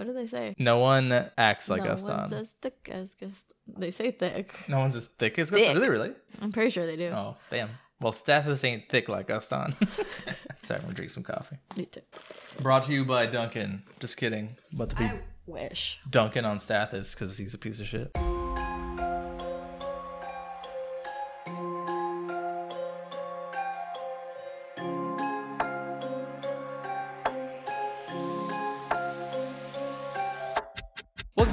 What do they say? No one acts like no Gaston. one's as thick as Gaston. They say thick. no one's as thick as Gaston. Thick. Is it really? I'm pretty sure they do. Oh, damn. Well, Stathis ain't thick like Gaston. Sorry, I'm gonna drink some coffee. Me too. Brought to you by Dunkin'. Just kidding. About to be I wish. Duncan on Stathis because he's a piece of shit.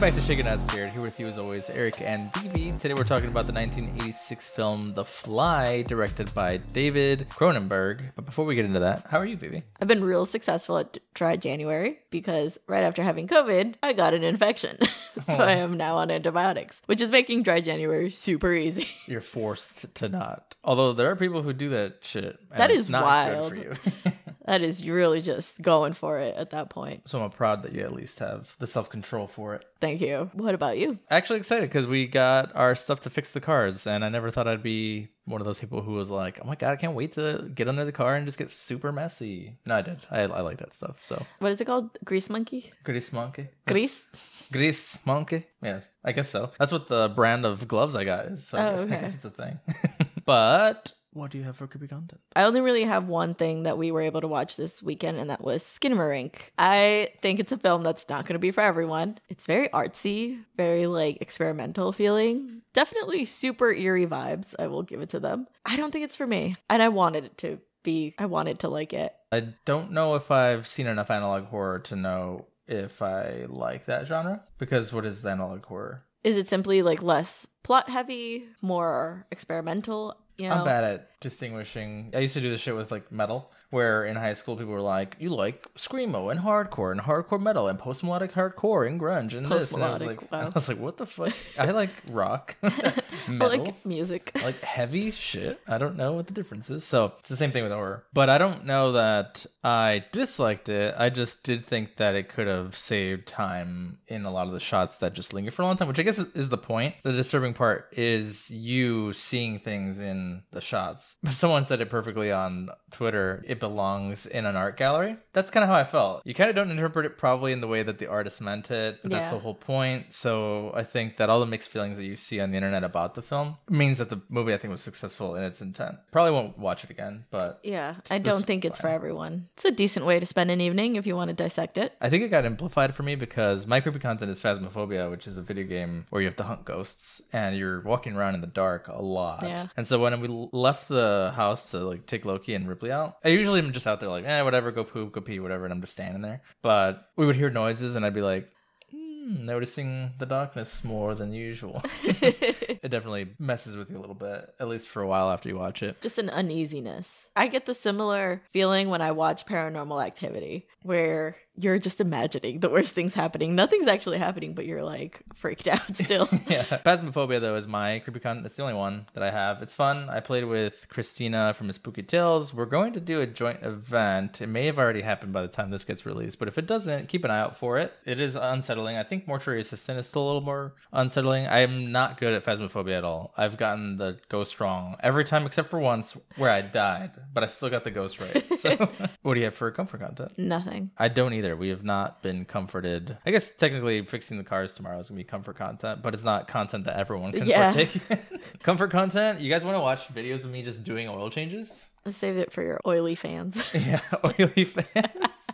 Back to Shaken Not Scared. Here with you as always, Eric and BB. Today we're talking about the 1986 film The Fly, directed by David Cronenberg. But before we get into that, how are you, BB? I've been real successful at dry January because right after having COVID, I got an infection. so I am now on antibiotics, which is making dry January super easy. You're forced to not. Although there are people who do that shit. That is not wild. Good for you. that is really just going for it at that point. so I'm proud that you at least have the self control for it. Thank you. What about you? Actually excited because we got our stuff to fix the cars, and I never thought I'd be one of those people who was like, "Oh my god, I can't wait to get under the car and just get super messy." No, I did. I, I like that stuff. So What is it called? Grease monkey? grease monkey, Grease? grease monkey. Yeah, I guess so. That's what the brand of gloves I got is. So Oh, I guess it's a thing. but what do you have for creepy content? I only really have one thing that we were able to watch this weekend, and that was Skinamarink. I think it's a film that's not going to be for everyone. It's very artsy, very like experimental feeling. Definitely super eerie vibes. I will give it to them. I don't think it's for me, and I wanted it to be. I wanted to like it. I don't know if I've seen enough analog horror to know if I like that genre. Because what is analog horror? Is it simply like less plot heavy, more experimental? You know, I'm bad at distinguishing. I used to do this shit with like metal, where in high school people were like, "You like screamo and hardcore and hardcore metal and post melodic hardcore and grunge and this." And I was like, wow. I was like, "What the fuck?" I like rock, I metal, like music. like heavy shit. I don't know what the difference is. So it's the same thing with horror. But I don't know that I disliked it. I just did think that it could have saved time in a lot of the shots that just linger for a long time, which I guess is, is the point. The disturbing part is you seeing things in the shots. Someone said it perfectly on Twitter. It belongs in an art gallery. That's kind of how I felt. You kind of don't interpret it probably in the way that the artist meant it, but that's the whole point. So I think that all the mixed feelings that you see on the internet about the film means that the movie I think was successful in its intent. Probably won't watch it again, but Yeah, I don't think it's for everyone. It's a decent way to spend an evening if you want to dissect it. I think it got amplified for me because my creepy content is Phasmophobia, which is a video game where you have to hunt ghosts and you're walking around in the dark a lot. Yeah. And so when we left the house to like take Loki and Ripley out, I usually am just out there like, eh, whatever, go poop, go pee, whatever, and I'm just standing there. But we would hear noises and I'd be like, hmm, noticing the darkness more than usual. it definitely messes with you a little bit, at least for a while after you watch it. Just an uneasiness. I get the similar feeling when I watch paranormal activity, where you're just imagining the worst things happening. Nothing's actually happening, but you're like freaked out still. yeah. Phasmophobia though is my creepy content. It's the only one that I have. It's fun. I played with Christina from Spooky Tales. We're going to do a joint event. It may have already happened by the time this gets released, but if it doesn't, keep an eye out for it. It is unsettling. I think Mortuary Assistant is still a little more unsettling. I am not good at Phasmophobia at all. I've gotten the ghost wrong every time except for once where I died, but I still got the ghost right. So, what do you have for comfort content? Nothing. I don't either. We have not been comforted. I guess technically fixing the cars tomorrow is gonna be comfort content, but it's not content that everyone can Yeah. partake in. comfort content. You guys want to watch videos of me just doing oil changes? Save it for your oily fans. Yeah, oily fans.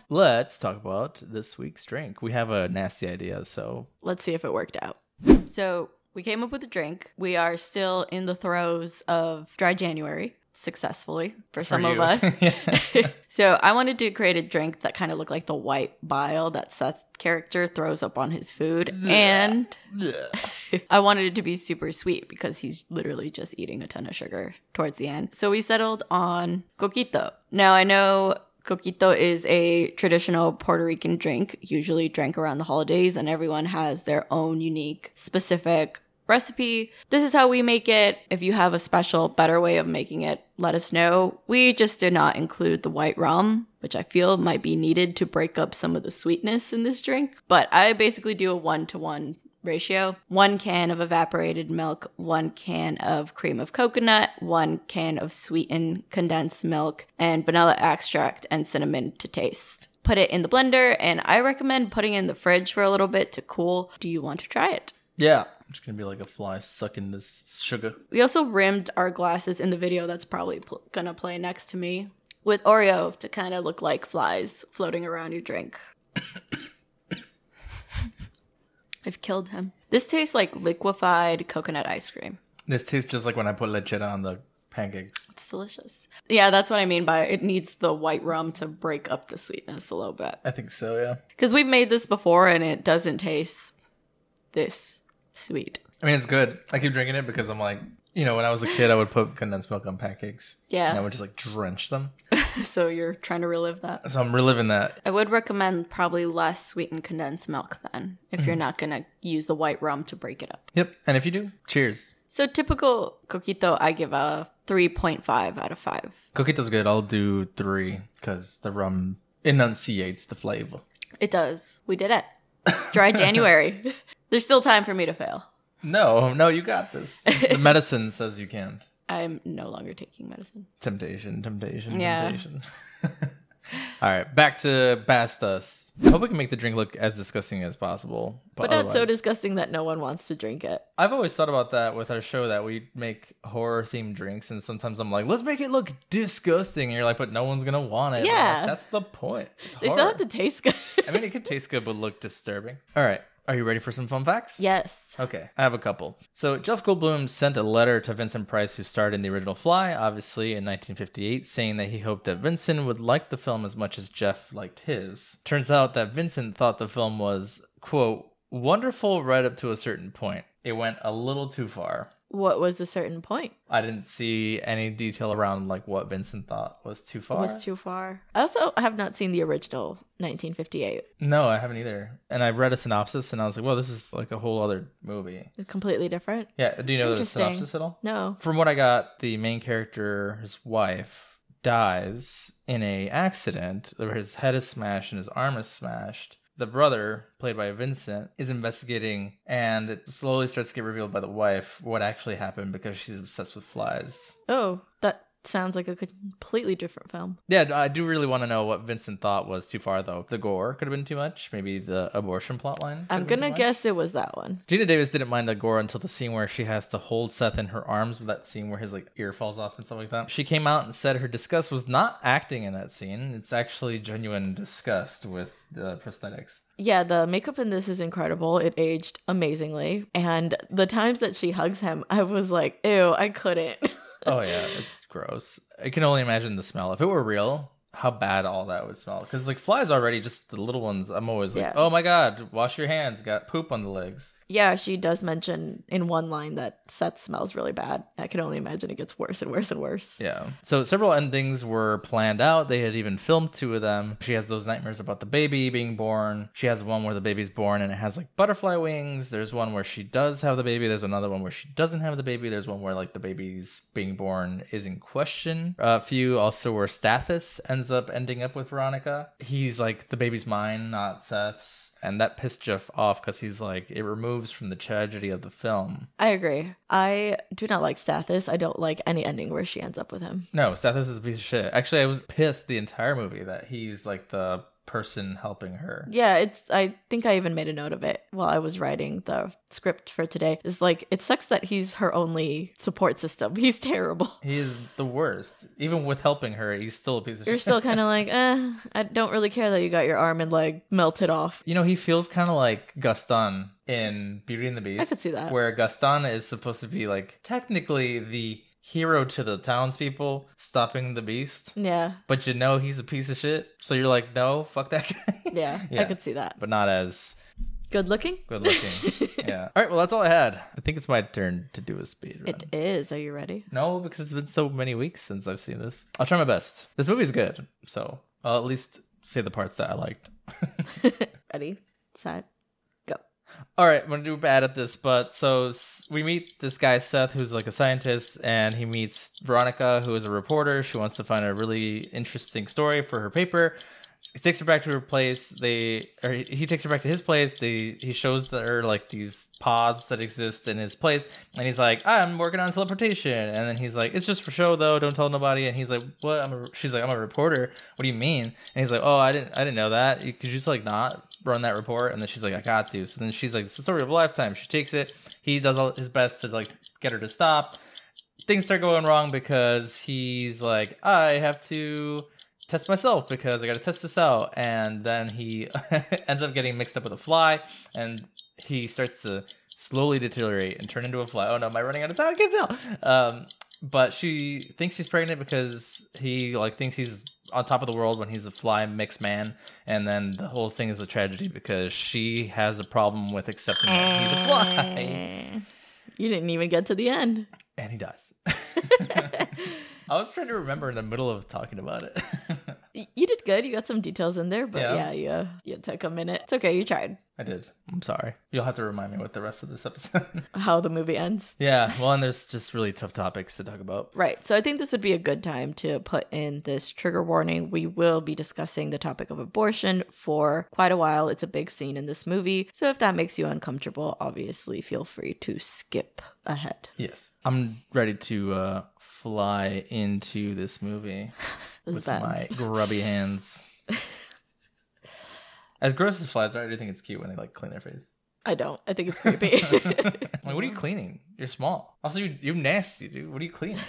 Let's talk about this week's drink. We have a nasty idea, so Let's see if it worked out. So we came up with a drink. We are still in the throes of dry January successfully for, some of us. So I wanted to create a drink that kind of looked like the white bile that Seth's character throws up on his food. And I wanted it to be super sweet because he's literally just eating a ton of sugar towards the end. So we settled on coquito. Now I know coquito is a traditional Puerto Rican drink, usually drank around the holidays, and everyone has their own unique, specific recipe. This is how we make it. If you have a special, better way of making it, let us know. We just did not include the white rum, which I feel might be needed to break up some of the sweetness in this drink. But I basically do a one to one ratio one can of evaporated milk, one can of cream of coconut, one can of sweetened condensed milk, and vanilla extract and cinnamon to taste. put it in the blender, and I recommend putting in the fridge for a little bit to cool. Do you want to try it? Yeah. It's gonna be like a fly sucking this sugar. We also rimmed our glasses in the video that's probably pl- gonna play next to me with Oreo to kind of look like flies floating around your drink. I've killed him. This tastes like liquefied coconut ice cream. This tastes just like when I put lechera on the pancakes. It's delicious. Yeah, that's what I mean by it needs the white rum to break up the sweetness a little bit. I think so, yeah. Because we've made this before and it doesn't taste this sweet. I mean, it's good. I keep drinking it because I'm like, you know, when I was a kid, I would put condensed milk on pancakes. Yeah. And I would just like drench them. so you're trying to relive that. So I'm reliving that. I would recommend probably less sweetened condensed milk then, if you're mm-hmm. not gonna use the white rum to break it up. Yep. And if you do, cheers. So typical coquito, I give a 3.5 out of 5. Coquito's good. I'll do three because the rum enunciates the flavor. It does. We did it. Dry January. There's still time for me to fail. No, no, you got this. the medicine says you can't. I'm no longer taking medicine. Temptation, temptation, Yeah. temptation. All right, back to Bastas. I hope we can make the drink look as disgusting as possible. But not so disgusting that no one wants to drink it. I've always thought about that with our show that we make horror themed drinks, and sometimes I'm like, let's make it look disgusting. And you're like, but no one's gonna want it. I'm like, Yeah. that's the point. It's They still have to taste good. I mean, it could taste good, but look disturbing. All right, are you ready for some fun facts? yes. Okay, I have a couple. So Jeff Goldblum sent a letter to Vincent Price, who starred in the original Fly, obviously in 1958, saying that he hoped that Vincent would like the film as much as Jeff liked his. Turns out that Vincent thought the film was quote wonderful right up to a certain point. It went a little too far. What was a certain point? I didn't see any detail around like what Vincent thought was too far. Was too far. I also have not seen the original 1958. no, I haven't either. And I read a synopsis and I was like, well, this is like a whole other movie. It's completely different. Yeah, do you know the synopsis at all? No. From what I got, the main character, his wife, dies in a accident where his head is smashed and his arm is smashed. The brother, played by Vincent, is investigating, and it slowly starts to get revealed by the wife what actually happened because she's obsessed with flies. Oh, that sounds like a completely different film. Yeah, I do really want to know what Vincent thought was too far, though. The gore could have been too much. Maybe the abortion plotline. I'm gonna guess it was that one. Geena Davis didn't mind the gore until the scene where she has to hold Seth in her arms, With that scene where his like ear falls off and stuff like that. She came out and said her disgust was not acting in that scene; it's actually genuine disgust with the prosthetics. Yeah, the makeup in this is incredible. It aged amazingly. And the times that she hugs him, I was like, ew, I couldn't. Oh yeah, it's gross. I can only imagine the smell. If it were real, how bad all that would smell. Because like flies already, just the little ones. I'm always like, Yeah. oh my god, wash your hands. Got poop on the legs. Yeah, she does mention in one line that Seth smells really bad. I can only imagine it gets worse and worse and worse. Yeah. So several endings were planned out. They had even filmed two of them. She has those nightmares about the baby being born. She has one where the baby's born and it has like butterfly wings. There's one where she does have the baby. There's another one where she doesn't have the baby. There's one where like the baby's being born is in question. A few also where Stathis ends up ending up with Veronica. He's like the baby's mine, not Seth's. And that pissed Jeff off because he's like, it removes from the tragedy of the film. I agree. I do not like Stathis. I don't like any ending where she ends up with him. No, Stathis is a piece of shit. Actually, I was pissed the entire movie that he's like the person helping her. Yeah, it's I think I even made a note of it while I was writing the script for today. It's like it sucks that he's her only support system. He's terrible. He is the worst. Even with helping her, he's still a piece of You're shit. still kind of like, eh, I don't really care that you got your arm and leg melted off. You know, he feels kind of like Gaston in Beauty and the Beast. I could see that. Where Gaston is supposed to be like technically the hero to the townspeople stopping the beast. Yeah, But you know he's a piece of shit. So you're like, no, fuck that guy. yeah, I could see that. but not as Good looking? good looking. yeah. All right, well, that's all I had. I think it's my turn to do a speed run. It is. Are you ready? No, because it's been so many weeks since I've seen this. I'll try my best. This movie's good, so I'll at least say the parts that I liked. ready, set. All right, I'm gonna do bad at this, but so we meet this guy Seth, who's like a scientist, and he meets Veronica, who is a reporter. She wants to find a really interesting story for her paper, he takes her back to her place. They or he, takes her back to his place. They he shows her like these pods that exist in his place, and he's like, "I'm working on teleportation." And then he's like, "It's just for show, though. Don't tell nobody." And he's like, "What?" I'm a, she's like, "I'm a reporter. What do you mean?" And he's like, "Oh, I didn't I didn't know that. Could you just like not run that report?" And then she's like, "I got to." So then she's like, "It's the story of a lifetime." She takes it. He does all his best to like get her to stop. Things start going wrong because he's like, "I have to." test myself because I got to test this out. And then he ends up getting mixed up with a fly, and he starts to slowly deteriorate and turn into a fly. Oh no, am I running out of time? I can't tell. Um, but she thinks she's pregnant because he like thinks he's on top of the world when he's a fly mixed man, and then the whole thing is a tragedy because she has a problem with accepting that he's a fly, eh. You didn't even get to the end. and he dies. I was trying to remember in the middle of talking about it. Y- You did good. You got some details in there, but Yeah. yeah, yeah, you took a minute. It's okay. You tried. I did. I'm sorry. You'll have to remind me what the rest of this episode. How the movie ends. yeah, well, and there's just really tough topics to talk about. Right. So I think this would be a good time to put in this trigger warning. We will be discussing the topic of abortion for quite a while. It's a big scene in this movie. So if that makes you uncomfortable, obviously feel free to skip ahead. Yes, I'm ready to uh, fly into this movie This with bad. my grubby hands. As gross as flies are, I do think it's cute when they like clean their face. I don't. I think it's creepy. Like, what are you cleaning? You're small. Also, you, you're nasty, dude. What are you cleaning?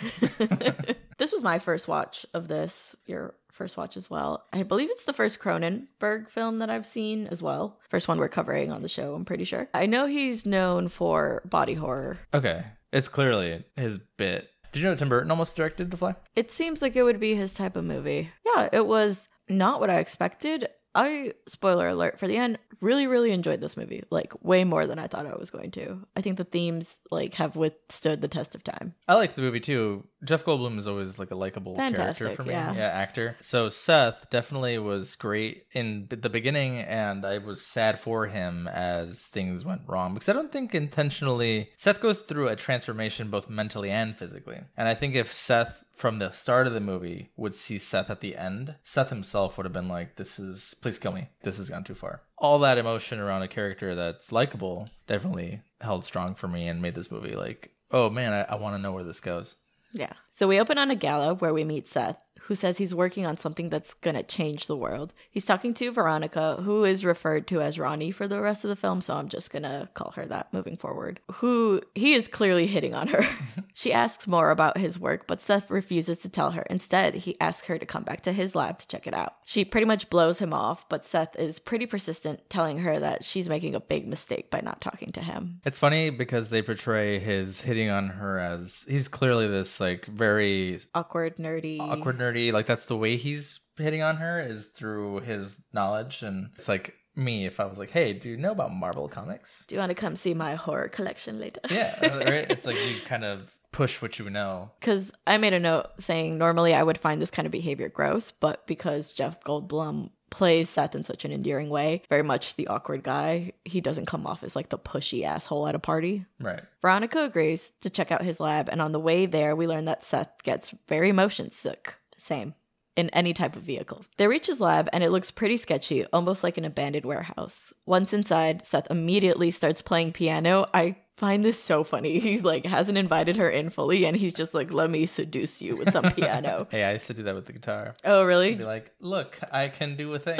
this was my first watch of this. Your first watch as well. I believe it's the first Cronenberg film that I've seen as well. First one we're covering on the show, I'm pretty sure. I know he's known for body horror. okay, it's clearly his bit. Did you know Tim Burton almost directed The Fly? It seems like it would be his type of movie. Yeah, it was not what I expected. I, spoiler alert for the end, really, really enjoyed this movie. Like, way more than I thought I was going to. I think the themes, like, have withstood the test of time. I liked the movie too. Jeff Goldblum is always like a likable character for me. yeah. actor. So Seth definitely was great in the beginning, and I was sad for him as things went wrong because I don't think intentionally Seth goes through a transformation both mentally and physically. And I think if Seth from the start of the movie would see Seth at the end, Seth himself would have been like, "This is please kill me. This has gone too far." All that emotion around a character that's likable definitely held strong for me and made this movie like, "Oh man, I, I want to know where this goes." Yeah. So we open on a gala where we meet Seth, who says he's working on something that's going to change the world. He's talking to Veronica, who is referred to as Ronnie for the rest of the film, so I'm just going to call her that moving forward. Who he is clearly hitting on her. she asks more about his work, but Seth refuses to tell her. Instead, he asks her to come back to his lab to check it out. She pretty much blows him off, but Seth is pretty persistent, telling her that she's making a big mistake by not talking to him. It's funny because they portray his hitting on her as he's clearly this like very Awkward, nerdy. awkward nerdy. Like that's the way he's hitting on her is through his knowledge, and it's like me if I was like, "Hey, do you know about Marvel comics?" Do you want to come see my horror collection later? Yeah, uh, right. It's like you kind of push what you know. because I made a note saying normally I would find this kind of behavior gross, but because Jeff Goldblum plays Seth in such an endearing way, very much the awkward guy, he doesn't come off as like the pushy asshole at a party. Right. Veronica agrees to check out his lab, and on the way there, we learn that Seth gets very motion sick. Same. In any type of vehicles. They reach his lab and it looks pretty sketchy, almost like an abandoned warehouse. Once inside, Seth immediately starts playing piano. I find this so funny. He's like, hasn't invited her in fully, and he's just like, let me seduce you with some piano. Hey, I used to do that with the guitar. Oh, really? Be like, "Look, I can do a thing.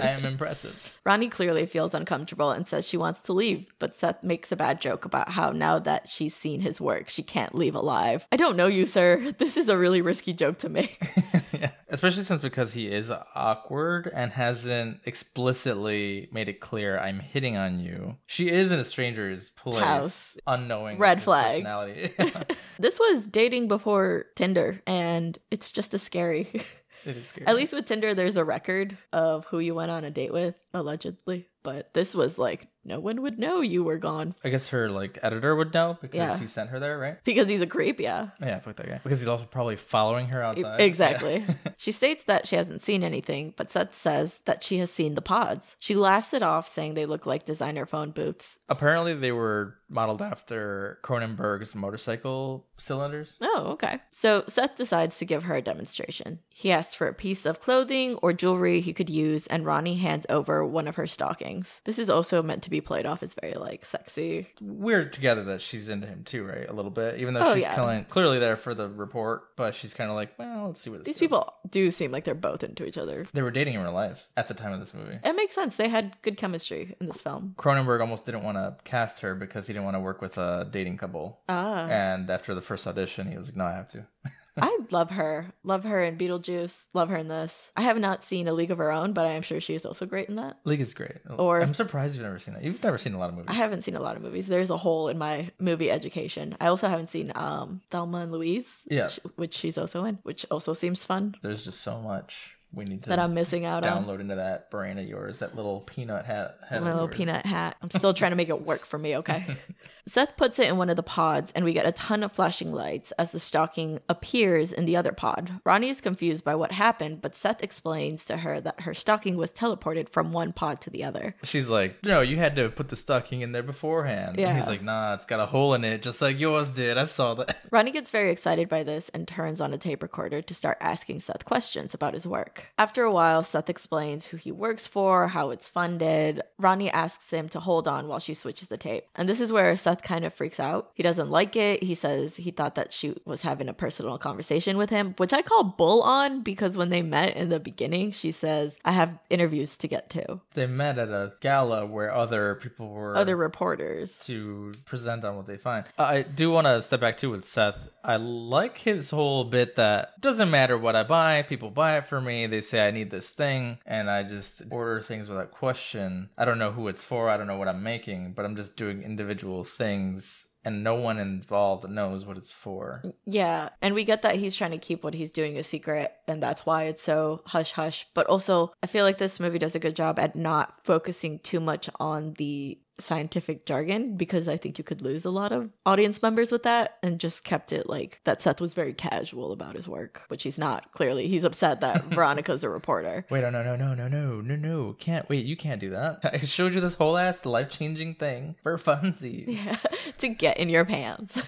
I am impressive." Ronnie clearly feels uncomfortable and says she wants to leave, but Seth makes a bad joke about how now that she's seen his work, she can't leave alive. I don't know you, sir. This is a really risky joke to make. yeah. Especially since because he is awkward and hasn't explicitly made it clear I'm hitting on you. She is in a stranger's place, House. unknowing Red flag. personality. this was dating before Tinder, and it's just as scary. it is scary. At least with Tinder, there's a record of who you went on a date with, allegedly. But this was like no one would know you were gone I guess her like editor would know because Yeah. he sent her there, right? because he's a creep. Yeah. Yeah, fuck that guy. Because he's also probably following her outside. Exactly. Yeah. she states that she hasn't seen anything, but Seth says that she has seen the pods. She laughs it off, saying they look like designer phone booths. Apparently, they were modeled after Cronenberg's motorcycle cylinders. Oh, okay. So Seth decides to give her a demonstration. He asks for a piece of clothing or jewelry he could use, and Ronnie hands over one of her stockings. This is also meant to be played off as very like sexy. We're together that she's into him too, right? A little bit, even though Oh, she's yeah. clearly, clearly there for the report, but she's kind of like, well, let's see what this These goes. people do seem like they're both into each other. They were dating in real life at the time of this movie. It makes sense. They had good chemistry in this film. Cronenberg almost didn't want to cast her because he didn't want to work with a dating couple. Ah. And after the first audition, he was like, no, I have to. I love her. Love her in Beetlejuice. Love her in this. I have not seen A League of Her Own, but I am sure she is also great in that. League is great. Or- I'm surprised you've never seen that. You've never seen a lot of movies. I haven't seen a lot of movies. There's a hole in my movie education. I also haven't seen um Thelma and Louise, Yeah. which, which she's also in, which also seems fun There's just so much we need to that I'm missing out on. download into that brain of yours, that little peanut hat. head My little yours. peanut hat. I'm still trying to make it work for me, okay? Seth puts it in one of the pods, and we get a ton of flashing lights as the stocking appears in the other pod. Ronnie is confused by what happened, but Seth explains to her that her stocking was teleported from one pod to the other. She's like, no, you had to put the stocking in there beforehand. Yeah. He's like, nah, it's got a hole in it, just like yours did. I saw that. Ronnie gets very excited by this and turns on a tape recorder to start asking Seth questions about his work. After a while, Seth explains who he works for, how it's funded. Ronnie asks him to hold on while she switches the tape. And this is where Seth kind of freaks out. He doesn't like it. He says he thought that she was having a personal conversation with him, which I call bull on because when they met in the beginning, she says, I have interviews to get to. They met at a gala where other people were Other reporters. to present on what they find. I do want to step back too with Seth. I like his whole bit that doesn't matter what I buy, people buy it for me. They say I need this thing, and I just order things without question. I don't know who it's for, I don't know what I'm making, but I'm just doing individual things. And no one involved knows what it's for. Yeah, and we get that he's trying to keep what he's doing a secret, and that's why it's so hush hush. But also, I feel like this movie does a good job at not focusing too much on the scientific jargon because I think you could lose a lot of audience members with that and just kept it like that Seth was very casual about his work, which he's not. Clearly, he's upset that Veronica's a reporter. Wait, oh, no, no, no, no, no, no, no. Can't, wait, you can't do that. I showed you this whole ass life changing thing for funsies. Yeah, to get in your pants.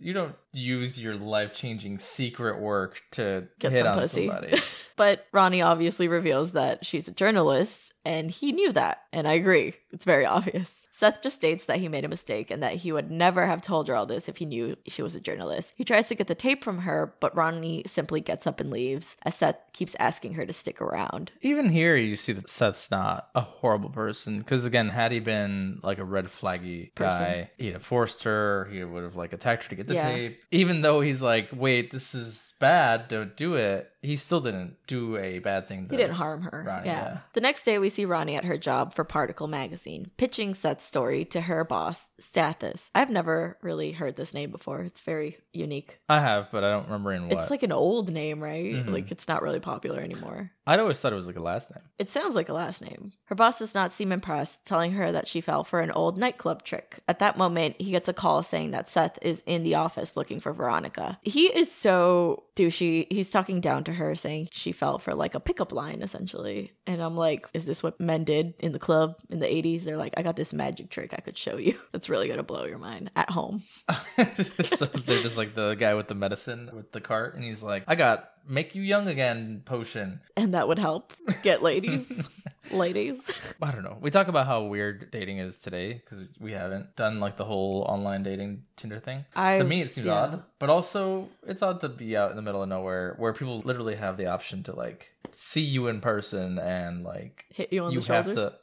you don't use your life changing secret work to Get hit some on pussy. somebody. But Ronnie obviously reveals that she's a journalist, and he knew that. And I agree. It's very obvious. Seth just states that he made a mistake and that he would never have told her all this if he knew she was a journalist. He tries to get the tape from her, but Ronnie simply gets up and leaves, as Seth keeps asking her to stick around. Even here, you see that Seth's not a horrible person. Because again, had he been like a red flaggy Person. guy, he'd have forced her. He would have like attacked her to get the Yeah. tape. Even though he's like, "Wait, this is bad. Don't do it." He still didn't do a bad thing. He didn't harm her. Ronnie, yeah. yeah. The next day, we see Ronnie at her job for Particle magazine, pitching Seth's story to her boss, Stathis. I've never really heard this name before. It's very unique. I have, but I don't remember in what. It's like an old name, right? Mhm. Like it's not really popular anymore. I'd always thought it was like a last name. It sounds like a last name. Her boss does not seem impressed, telling her that she fell for an old nightclub trick. At that moment, he gets a call saying that Seth is in the office looking for Veronica. He is so douchey. He's talking down to her, saying she fell for like a pickup line, essentially. And I'm like, is this what men did in the club in the 80s? They're like, I got this magic trick I could show you. That's really going to blow your mind at home. so they're just like the guy with the medicine with the cart, and he's like, "I got make you young again potion." And that would help get ladies. ladies. I don't know. We talk about how weird dating is today because we haven't done like the whole online dating Tinder thing. I- to me, it seems yeah. odd, but also it's odd to be out in the middle of nowhere where people literally have the option to like see you in person and like Hit you on you the shoulder. have to.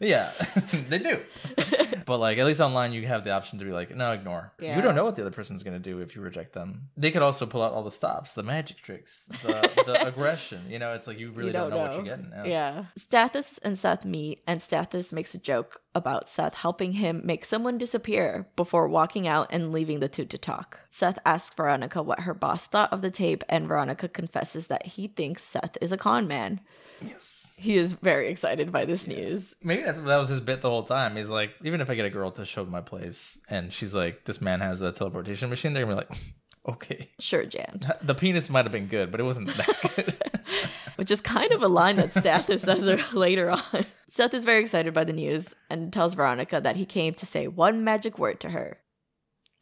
Yeah, they do. but like at least online, you have the option to be like, no, ignore. Yeah. You don't know what the other person's gonna do if you reject them. They could also pull out all the stops, the magic tricks, the, the aggression. You know, it's like you really You don't, know, what you're getting. Yeah. Stathis and Seth meet, and Stathis makes a joke about Seth helping him make someone disappear before walking out and leaving the two to talk. Seth asks Veronica what her boss thought of the tape, and Veronica confesses that he thinks Seth is a con man. Yes. He is very excited by this news. Maybe that's that was his bit the whole time. He's like, even if I get a girl to show my place, and she's like, this man has a teleportation machine, they're gonna be like, okay. Sure, Jan. The penis might have been good, but it wasn't that good. Which is kind of a line that Stathis says later on. Seth is very excited by the news and tells Veronica that he came to say one magic word to her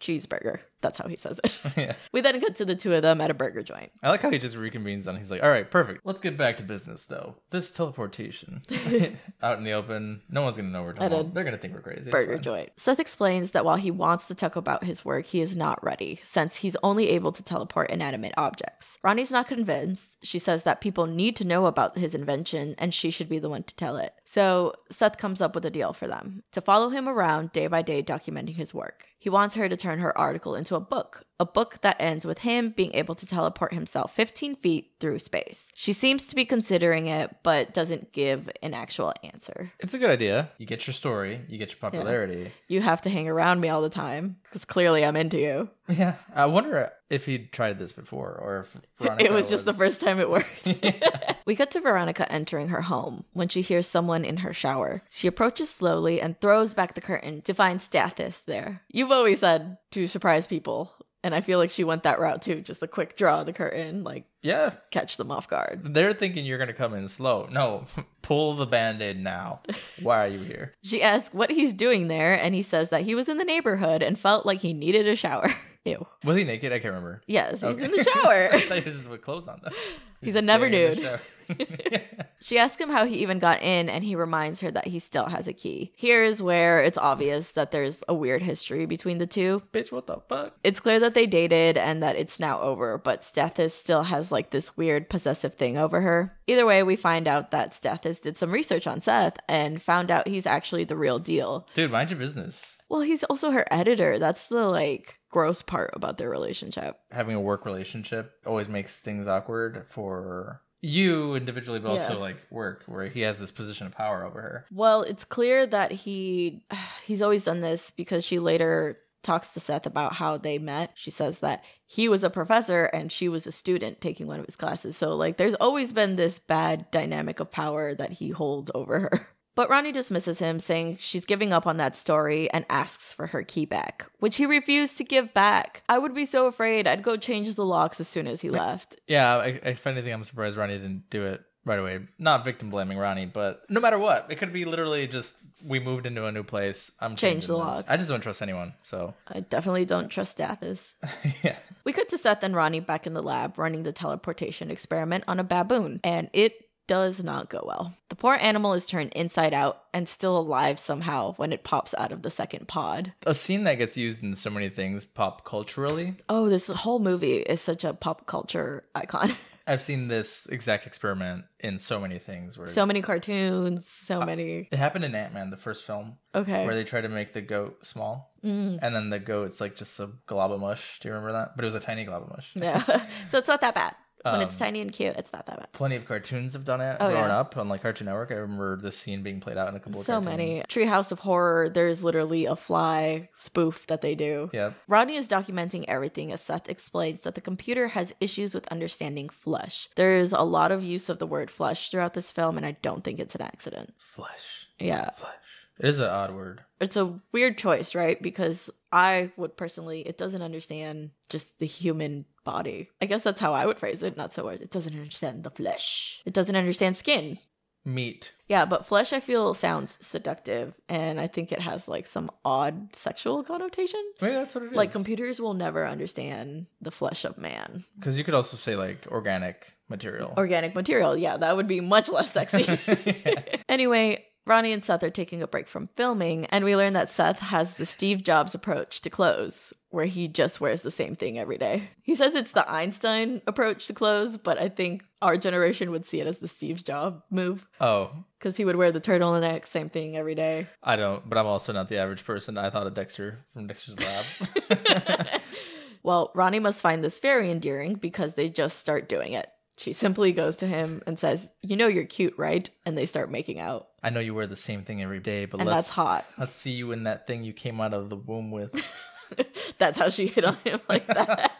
cheeseburger. That's how he says it. yeah. We then cut to the two of them at a burger joint. I like how he just reconvenes and he's like, all right, perfect. Let's get back to business though. This teleportation out in the open, no one's gonna know we're talking about. They're gonna think we're crazy. Burger joint. Seth explains that while he wants to talk about his work, he is not ready, since he's only able to teleport inanimate objects. Ronnie's not convinced. She says that people need to know about his invention and she should be the one to tell it. So Seth comes up with a deal for them to follow him around day by day documenting his work. He wants her to turn her article into a book, a book that ends with him being able to teleport himself 15 feet through space. She seems to be considering it, but doesn't give an actual answer. It's a good idea. You get your story, you get your popularity. You have to hang around me all the time because clearly I'm into you. Yeah. I wonder if he'd tried this before or if Veronica it was just the first time it worked. we cut to Veronica entering her home when she hears someone in her shower. She approaches slowly and throws back the curtain to find Stathis there. You've always said to surprise people, and I feel like she went that route too. Just a quick draw of the curtain, like Yeah. catch them off guard. They're thinking you're gonna come in slow. No, pull the band-aid now. Why are you here? She asks what he's doing there, and he says that he was in the neighborhood and felt like he needed a shower. Ew. Was he naked? I can't remember. Yes, he's Okay. in the shower. I thought he was just with clothes on though. He's just a never staring in the nude. She asks him how he even got in, and he reminds her that he still has a key. Here's where it's obvious that there's a weird history between the two. Bitch, what the fuck? It's clear that they dated and that it's now over, but Stathis still has like this weird possessive thing over her. Either way, we find out that Stathis did some research on Seth and found out he's actually the real deal. Dude, mind your business. Well, he's also her editor. That's the like gross part about their relationship. Having a work relationship always makes things awkward for you individually, but also like work, where he has this position of power over her. Well, it's clear that he he's always done this because she later talks to Seth about how they met. She says that he was a professor and she was a student taking one of his classes. So like there's always been this bad dynamic of power that he holds over her. But Ronnie dismisses him, saying she's giving up on that story and asks for her key back, which he refused to give back. I would be so afraid I'd go change the locks as soon as he left. Yeah, I, if anything, I'm surprised Ronnie didn't do it right away. Not victim blaming Ronnie, but no matter what, it could be literally just we moved into a new place. I'm Change changing the this. lock. I just don't trust anyone. So I definitely don't trust Stathis. yeah, We cut to Seth and Ronnie back in the lab running the teleportation experiment on a baboon, and it does not go well. The poor animal is turned inside out and still alive somehow when it pops out of the second pod. a scene that gets used in so many things pop culturally. Oh, this whole movie is such a pop culture icon. I've seen this exact experiment in so many things where so many cartoons, so many. it happened in Ant Man, the first film, Okay. where they try to make the goat small, Mm, and then the goat's like just a glob of mush. Do you remember that? But it was a tiny glob of mush. yeah. so it's not that bad. When it's Um, tiny and cute, it's not that bad. Plenty of cartoons have done it Oh, growing yeah. up on like Cartoon Network. I remember this scene being played out in a couple of So cartoons. many. Treehouse of Horror, there's literally a fly spoof that they do. Yeah. Ronnie is documenting everything as Seth explains that the computer has issues with understanding flesh. There's a lot of use of the word flesh throughout this film, and I don't think it's an accident. Flesh. Yeah. Flesh. It is an odd word. It's a weird choice, right? Because I would personally, it doesn't understand just the human body. I guess that's how I would phrase it, not so hard. It doesn't understand the flesh. It doesn't understand skin. Meat. Yeah, but flesh I feel sounds seductive, and I think it has like some odd sexual connotation. Maybe that's what it is. Like computers will never understand the flesh of man. Because you could also say like organic material. Organic material, yeah, that would be much less sexy. anyway, Ronnie and Seth are taking a break from filming, and we learn that Seth has the Steve Jobs approach to clothes, where he just wears the same thing every day. He says it's the Einstein approach to clothes, but I think our generation would see it as the Steve Jobs move, oh, because he would wear the turtleneck, same thing every day. I don't. But I'm also not the average person. I thought of Dexter from Dexter's Lab. Well, Ronnie must find this very endearing because they just start doing it. She simply goes to him and says, You know you're cute, right? And they start making out. I know you wear the same thing every day, but And let's that's hot. let's see you in that thing you came out of the womb with. That's how she hit on him like that.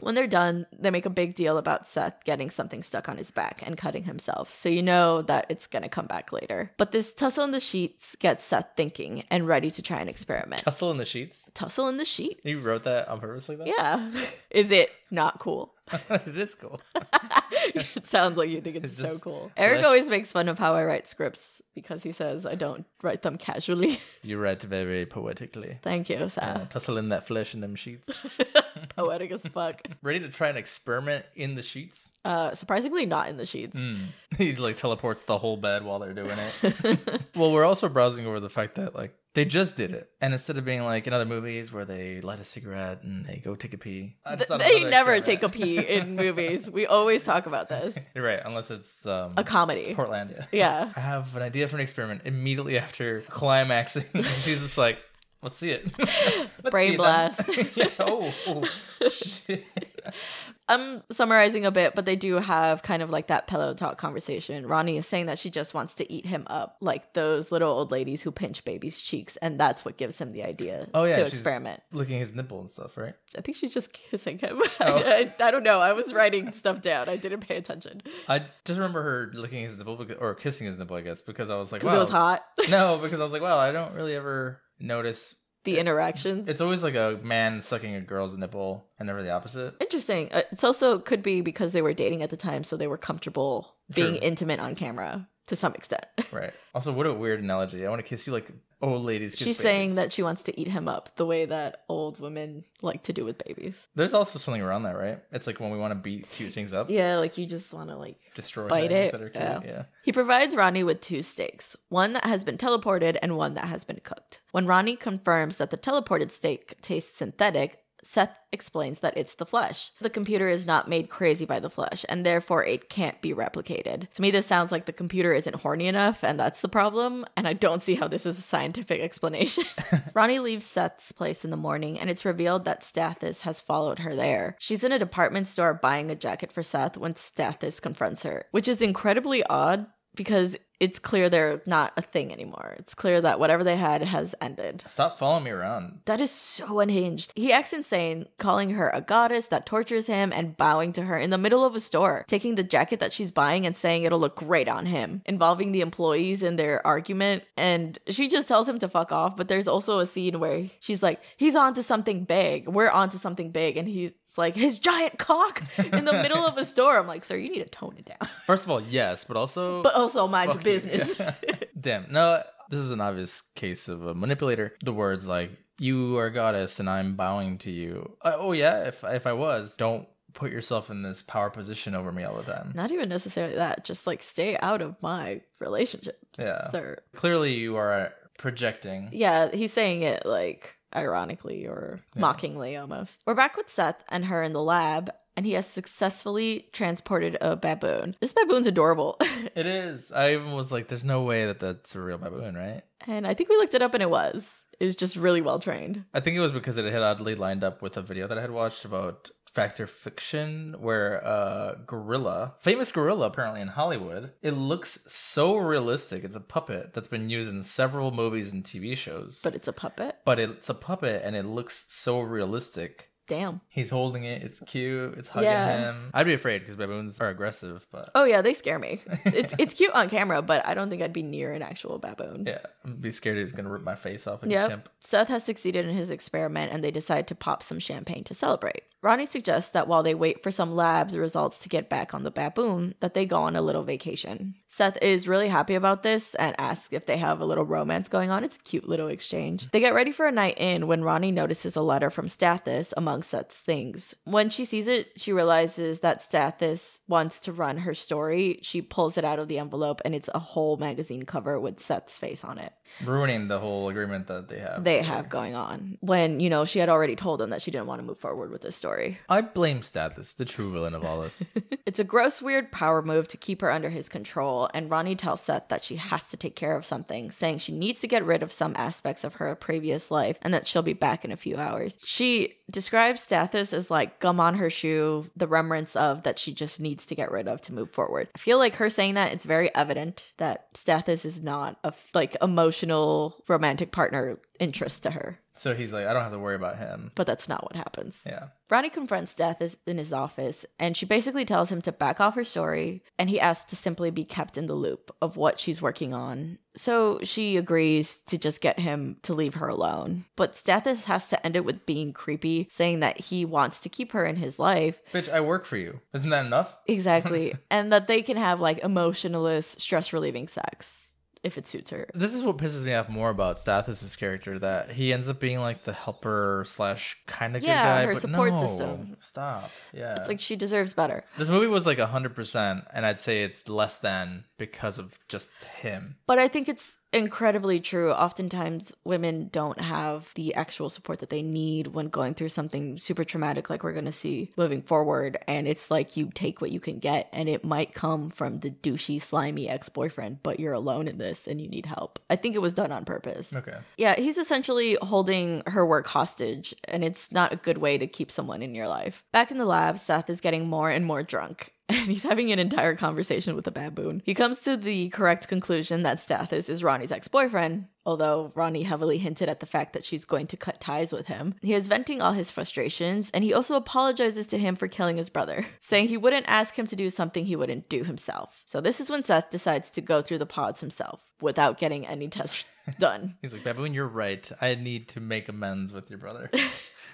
When they're done, they make a big deal about Seth getting something stuck on his back and cutting himself, so you know that it's gonna come back later. But this tussle in the sheets gets Seth thinking and ready to try an experiment. Tussle in the sheets. Tussle in the sheets. You wrote that on purpose like that? Yeah. Is it not cool? it is cool. it sounds like you think it's, It's so cool. Eric flesh. always makes fun of how I write scripts because he says I don't write them casually. You write very poetically. Thank you, Uh, Seth. tussle in that flesh in them sheets. Poetic as fuck. Ready to try an experiment in the sheets? Uh, surprisingly, not in the sheets. he like teleports the whole bed while they're doing it. well, we're also browsing over the fact that like they just did it, and instead of being like in other movies where they light a cigarette and they go take a pee, I just Th- they never experiment. take a pee in movies. We always talk about this. You're right, unless it's um, A comedy. Portlandia. Yeah. I have an idea for an experiment immediately after climaxing. She's just like, let's see it. Let's Brain see blast. yeah, oh, oh, shit. I'm summarizing a bit, but they do have kind of like that pillow talk conversation. Ronnie is saying that she just wants to eat him up, like those little old ladies who pinch babies' cheeks, and that's what gives him the idea Oh yeah, to she's experiment. licking his nipple and stuff, right? I think she's just kissing him. Oh. I, I don't know. I was writing stuff down. I didn't pay attention I just remember her licking his nipple because, or kissing his nipple, I guess, because I was like, wow. it was hot. No, because I was like, wow, I don't really ever notice. The interactions. It's always like a man sucking a girl's nipple, and never the opposite. Interesting. Uh, It's also could be because they were dating at the time, so they were comfortable being Sure. intimate on camera to some extent. Right. Also, what a weird analogy. I want to kiss you like old ladies. Kiss She's saying that she wants to eat him up the way that old women like to do with babies. There's also something around that, right? It's like when we want to beat cute things up, Yeah, like you just want to like destroy bite it. that are cute. Yeah. yeah. He provides Ronnie with two steaks, one that has been teleported and one that has been cooked. When Ronnie confirms that the teleported steak tastes synthetic, Seth explains that it's the flesh. The computer is not made crazy by the flesh, and therefore it can't be replicated. To me, this sounds like the computer isn't horny enough, and that's the problem, and I don't see how this is a scientific explanation. Ronnie leaves Seth's place in the morning, and it's revealed that Stathis has followed her there. She's in a department store buying a jacket for Seth when Stathis confronts her, which is incredibly odd because it's clear they're not a thing anymore. It's clear that whatever they had has ended. Stop following me around. That is so unhinged. He acts insane, calling her a goddess that tortures him and bowing to her in the middle of a store, taking the jacket that she's buying and saying it'll look great on him, involving the employees in their argument. And she just tells him to fuck off. But there's also a scene where she's like, he's on to something big. We're on to something big. And he's like, his giant cock in the middle of a store. I'm like, sir, you need to tone it down. First of all, yes, but also, But also mind your business. damn. No, this is an obvious case of a manipulator. The words like "you are a goddess" and "I'm bowing to you." Uh, oh yeah, if if I was, don't put yourself in this power position over me all the time. Not even necessarily that. Just like stay out of my relationships. Yeah. Sir. Clearly, you are projecting. Yeah, he's saying it like ironically or mockingly almost. We're back with Seth and her in the lab, and he has successfully transported a baboon. This baboon's adorable. It is. I even was like, "There's no way that that's a real baboon, right?" and I think we looked it up and it was. It was just really well trained. I think it was because it had oddly lined up with a video that I had watched about Fact or Fiction, where a gorilla, famous gorilla apparently in Hollywood, it looks so realistic. It's a puppet that's been used in several movies and TV shows. But it's a puppet. but it's a puppet and it looks so realistic. Damn. He's holding it. It's cute. It's hugging Yeah. him. I'd be afraid because baboons are aggressive, but Oh yeah, they scare me. It's it's cute on camera, but I don't think I'd be near an actual baboon. yeah, I'd be scared he's gonna rip my face off like Yep. a. Seth has succeeded in his experiment and they decide to pop some champagne to celebrate. Ronnie suggests that while they wait for some labs results to get back on the baboon, that they go on a little vacation. Seth is really happy about this and asks if they have a little romance going on. It's a cute little exchange. They get ready for a night in when Ronnie notices a letter from Stathis among Seth's things. When she sees it, she realizes that Stathis wants to run her story. She pulls it out of the envelope and it's a whole magazine cover with Seth's face on it Ruining the whole agreement that they have. they have going on when you know she had already told them that she didn't want to move forward with this story I blame Stathis, the true villain of all this. it's a gross weird power move to keep her under his control and ronnie tells seth that she has to take care of something saying she needs to get rid of some aspects of her previous life and that she'll be back in a few hours she describes stathis as like gum on her shoe the remnants of that she just needs to get rid of to move forward i feel like her saying that it's very evident that stathis is not a, like emotionally emotional romantic partner interest to her. So he's like, I don't have to worry about him. But that's not what happens. Yeah. Ronnie confronts Death in his office, and she basically tells him to back off her story, and he asks to simply be kept in the loop of what she's working on. So she agrees to just get him to leave her alone. But Stathis has to end it with being creepy, saying that he wants to keep her in his life. Bitch, I work for you. Isn't that enough? Exactly. and that they can have like emotionless, stress relieving sex if it suits her. This is what pisses me off more about Stathis' character that he ends up being like the helper slash kind of Yeah, good guy. her but support no, system. Stop. Yeah. It's like she deserves better. this movie was like hundred percent, and I'd say it's less than because of just him. But I think it's incredibly true. Oftentimes, women don't have the actual support that they need when going through something super traumatic, like we're going to see moving forward. And it's like you take what you can get, and it might come from the douchey, slimy ex boyfriend, but you're alone in this and you need help. I think it was done on purpose. Okay. Yeah, he's essentially holding her work hostage, and it's not a good way to keep someone in your life. Back in the lab, Seth is getting more and more drunk. And he's having an entire conversation with a baboon. He comes to the correct conclusion that Stathis is Ronnie's ex boyfriend, although Ronnie heavily hinted at the fact that she's going to cut ties with him. He is venting all his frustrations, and he also apologizes to him for killing his brother, saying he wouldn't ask him to do something he wouldn't do himself. So this is when Seth decides to go through the pods himself without getting any tests done. He's like, Baboon, you're right. I need to make amends with your brother.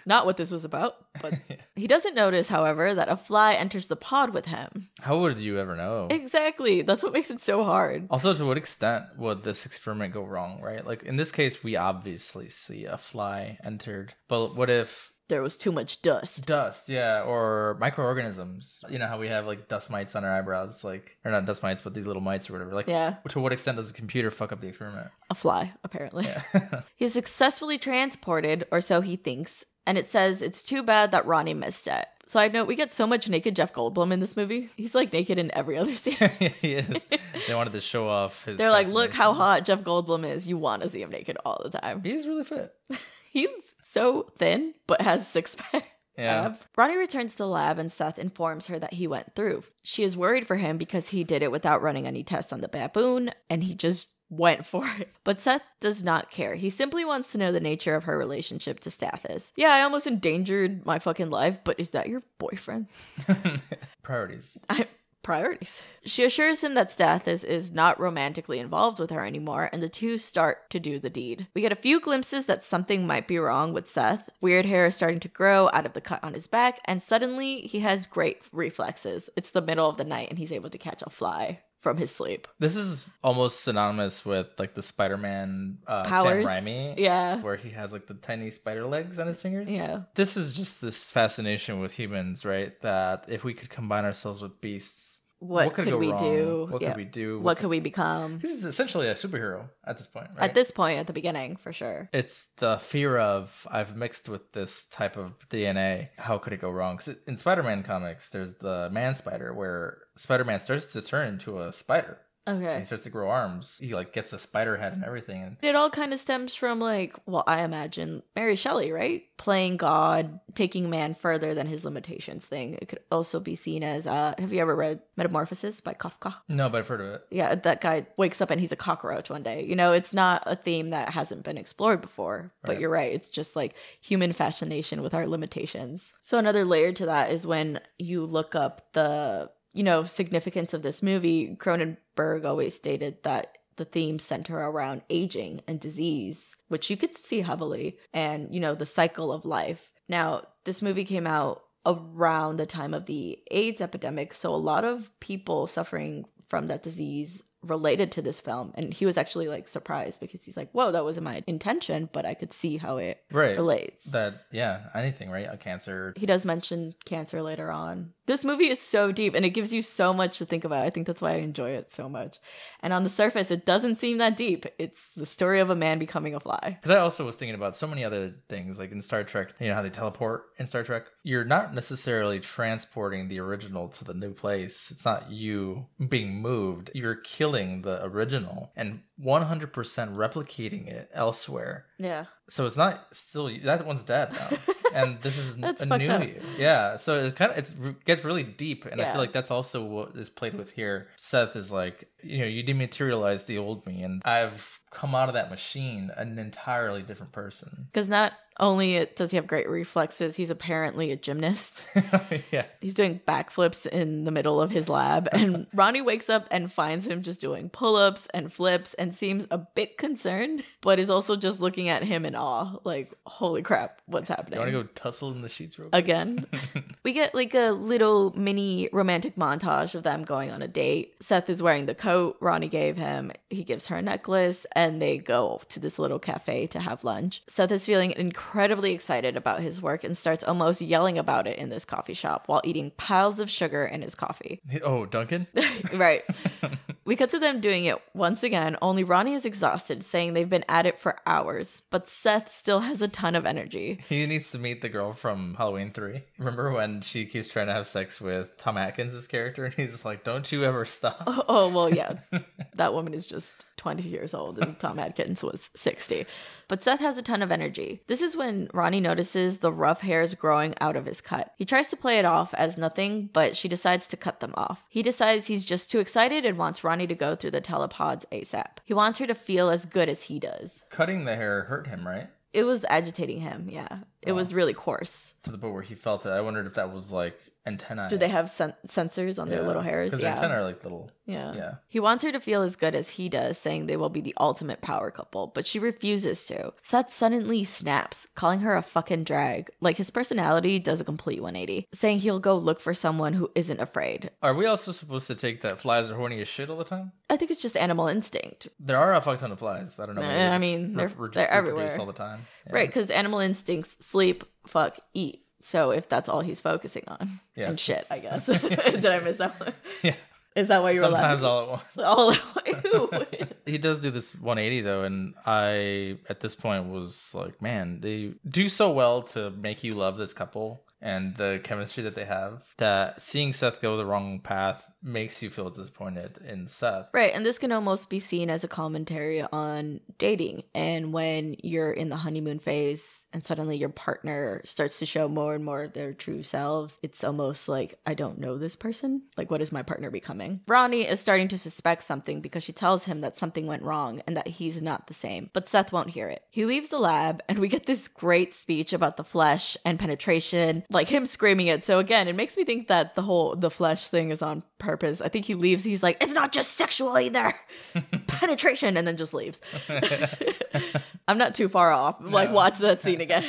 Not what this was about, but he doesn't notice, however, that a fly enters the pod with him. How would you ever know? Exactly. That's what makes it so hard. Also, to what extent would this experiment go wrong, right? Like in this case, we obviously see a fly entered, but what if There was too much dust. dust, yeah, or microorganisms? You know how we have like dust mites on our eyebrows, like or not dust mites, but these little mites or whatever. Like, Yeah. To what extent does the computer fuck up the experiment? A fly, apparently. Yeah. He was successfully transported, or so he thinks, and it says it's too bad that Ronnie missed it. So I know we get so much naked Jeff Goldblum in this movie. He's like naked in every other scene. he is. They wanted to show off his. They're like, look how hot Jeff Goldblum is. You want to see him naked all the time. He's really fit. He's so thin, but has six pack. Yeah. abs. Ronnie returns to the lab and Seth informs her that he went through. She is worried for him because he did it without running any tests on the baboon and he just went for it. But Seth does not care. He simply wants to know the nature of her relationship to Stathis. Yeah, I almost endangered my fucking life, but is that your boyfriend? Priorities. I priorities. She assures him that Stathis is not romantically involved with her anymore, and the two start to do the deed. We get a few glimpses that something might be wrong with Seth. Weird hair is starting to grow out of the cut on his back, and suddenly he has great reflexes. It's the middle of the night, and he's able to catch a fly from his sleep. This is almost synonymous with like the Spider-Man uh, Powers. Sam Raimi. Yeah. Where he has like the tiny spider legs on his fingers. Yeah. This is just this fascination with humans, right? That if we could combine ourselves with beasts, What, could could we wrong? do? What Yeah. could we do? What could we become? This is essentially a superhero at this point, right? At this point, at the beginning, for sure. it's the fear of I've mixed with this type of DNA. How could it go wrong? Because in Spider-Man comics, there's the Man Spider, where Spider-Man starts to turn into a spider. And Okay. he starts to grow arms. He like gets a spider head and everything. And It all kind of stems from like, well, I imagine Mary Shelley, right? Playing God, taking man further than his limitations thing. It could also be seen as uh have you ever read Metamorphosis by Kafka? no, but I've heard of it. Yeah, that guy wakes up and he's a cockroach one day. You know, it's not a theme that hasn't been explored before, but Right. you're right. It's just like human fascination with our limitations. So another layer to that is when you look up the, you know, significance of this movie, Cronenberg always stated that the themes center around aging and disease, which you could see heavily, and, you know, the cycle of life. Now, this movie came out around the time of the AIDS epidemic, so a lot of people suffering from that disease related to this film and he was actually like surprised because he's like whoa that wasn't my intention but i could see how it Right. relates That yeah, anything, right? A cancer. he does mention cancer later on. This movie is so deep and it gives you so much to think about. I think that's why I enjoy it so much. And on the surface, it doesn't seem that deep. It's the story of a man becoming a fly. Because I also was thinking about so many other things, like in Star Trek, you know how they teleport in Star Trek? You're not necessarily transporting the original to the new place. It's not you being moved. You're killing the original and 100% replicating it elsewhere. Yeah. So it's not still that one's dead now, and this is That's a new up. you. Yeah, so it kind of it's gets really deep, and I feel like that's also what is played with here. Seth is like, you know, you dematerialize the old me, and I've come out of that machine an entirely different person. Because not only does he have great reflexes, he's apparently a gymnast. yeah. He's doing backflips in the middle of his lab, and Ronnie wakes up and finds him just doing pull ups and flips and seems a bit concerned, but is also just looking at him in awe. Like, holy crap, what's happening? You want to go tussle in the sheets real quick? Again, we get like a little mini romantic montage of them going on a date. Seth is wearing the coat Ronnie gave him. He gives her a necklace, and they go to this little cafe to have lunch. Seth is feeling incredibly excited about his work and starts almost yelling about it in this coffee shop while eating piles of sugar in his coffee. Oh, Dunkin'? right. we cut to them doing it once again, only Ronnie is exhausted, saying they've been at it for hours, but Seth still has a ton of energy. He needs to meet the girl from Halloween 3. Remember when she keeps trying to have sex with Tom Atkins' character? And he's like, don't you ever stop. Oh, well, yeah. that woman is just 20 years old, and Tom Atkins was 60. But Seth has a ton of energy. This is when Ronnie notices the rough hairs growing out of his cut. He tries to play it off as nothing, but she decides to cut them off. He decides he's just too excited and wants Ronnie to go through the telepods ASAP. He wants her to feel as good as he does. Cutting the hair hurt him, right? It was agitating him, yeah. It was really coarse. To the point where he felt it. I wondered if that was like antennae. Do they have sen- sensors on their little hairs? Because Yeah. antennae are like little. Yeah. Yeah. He wants her to feel as good as he does, saying they will be the ultimate power couple, but she refuses to. Seth suddenly snaps, calling her a fucking drag. Like his personality does a complete 180, saying he'll go look for someone who isn't afraid. Are we also supposed to take that flies are horny as shit all the time? I think it's just animal instinct. There are a fuck ton of flies. I don't know. I mean, they're- re- they're everywhere. all the time. Yeah. Right, because animal instincts sleep, fuck, eat. So if that's all he's focusing on. Yes. And shit, I guess. Did I miss that one? Yeah. Is that why you were Sometimes laughing? all at once. all Who? he does do this 180 though and i at this point was like man they do so well to make you love this couple and the chemistry that they have that seeing seth go the wrong path makes you feel disappointed in seth Right, and this can almost be seen as a commentary on dating. And when you're in the honeymoon phase and suddenly your partner starts to show more and more of their true selves, it's almost like, I don't know this person. Like, what is my partner becoming? Ronnie is starting to suspect something because she tells him that something went wrong and that he's not the same. But Seth won't hear it. He leaves the lab, and we get this great speech about the flesh and penetration, like him screaming it. So, again, it makes me think that the whole the flesh thing is on purpose. I think he leaves, he's like, it's not just sexual either. penetration and then just leaves. I'm not too far off. Like, watch that scene again.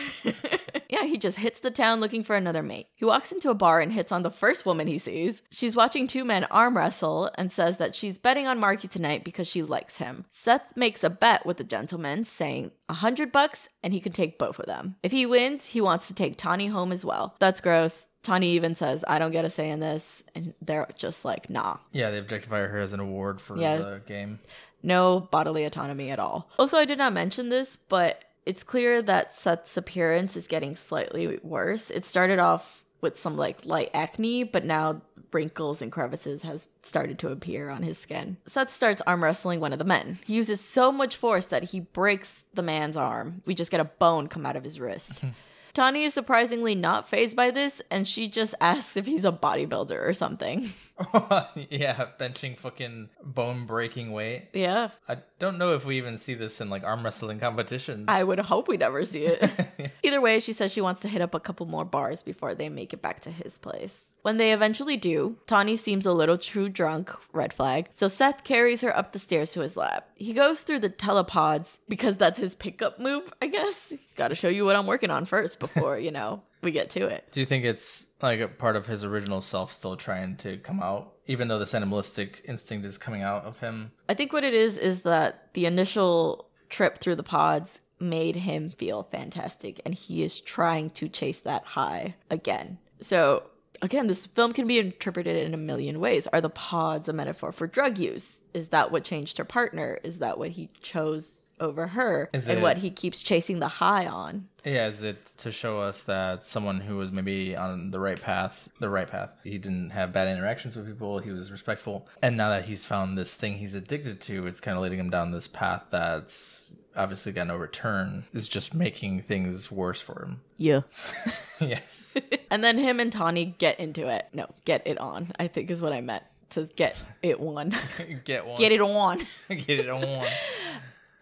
yeah, he just hits the town looking for another mate. He walks into a bar and hits on the first woman he sees. She's watching two men arm wrestle and says that she's betting on Marky tonight because she likes him. Seth makes a bet with the gentleman, saying a hundred bucks and he can take both of them. If he wins, he wants to take Tawny home as well. That's gross. Tawny even says, I don't get a say in this. And they're just like, nah. yeah they objectify her as an award for the game No bodily autonomy at all. Also, I did not mention this, but it's clear that Seth's appearance is getting slightly worse. It started off with some like light acne, but now wrinkles and crevices has started to appear on his skin. Seth starts arm wrestling one of the men. He uses so much force that he breaks the man's arm. We just get a bone come out of his wrist. Tawny is surprisingly not fazed by this, and she just asks if he's a bodybuilder or something. yeah benching fucking bone breaking weight yeah, i don't know if we even see this in like arm wrestling competitions I would hope we never see it. Either way, she says she wants to hit up a couple more bars before they make it back to his place. When they eventually do, Tawny seems a little too drunk, red flag, so Seth carries her up the stairs to his lab. He goes through the telepods because that's his pickup move, I guess. Gotta show you what I'm working on first before, you know, we get to it. Do you think it's like a part of his original self still trying to come out, even though this animalistic instinct is coming out of him? I think what it is is that the initial trip through the pods made him feel fantastic, and he is trying to chase that high again. So, again, this film can be interpreted in a million ways. Are the pods a metaphor for drug use? Is that what changed her partner? Is that what he chose over her? Is and it- what he keeps chasing the high on? Yeah, is it to show us that someone who was maybe on the right path, the right path, he didn't have bad interactions with people, he was respectful, and now that he's found this thing he's addicted to, it's kind of leading him down this path that's obviously got no return, is just making things worse for him. Yeah. yes. and then him and Tawny get into it. No, get it on, I think is what I meant. to get it one. Get one. get it on. Get it on.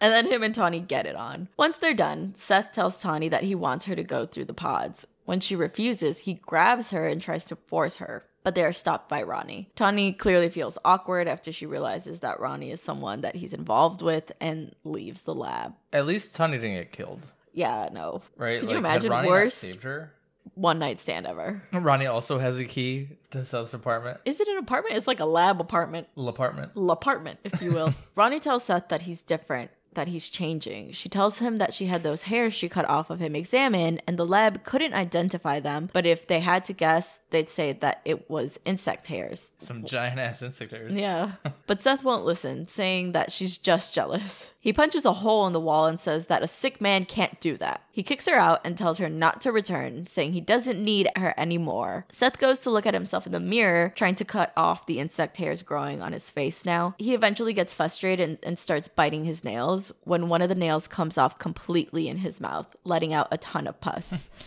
And then him and Tawny get it on. Once they're done, Seth tells Tawny that he wants her to go through the pods. When she refuses, he grabs her and tries to force her, but they are stopped by Ronnie. Tawny clearly feels awkward after she realizes that Ronnie is someone that he's involved with and leaves the lab. At least Tawny didn't get killed, Yeah, no. right? Can you had imagine worse saved her. one night stand ever? Ronnie also has a key to Seth's apartment. Is it an apartment? It's like a lab apartment. Little apartment. apartment, if you will. Ronnie tells Seth that he's different, that he's changing. She tells him that she had those hairs she cut off of him examined, and the lab couldn't identify them, but if they had to guess, they'd say that it was insect hairs. Some giant ass insect hairs. Yeah. But Seth won't listen, saying that she's just jealous. He punches a hole in the wall and says that a sick man can't do that. He kicks her out and tells her not to return, saying he doesn't need her anymore. Seth goes to look at himself in the mirror, trying to cut off the insect hairs growing on his face now. He eventually gets frustrated and, and starts biting his nails when one of the nails comes off completely in his mouth, letting out a ton of pus.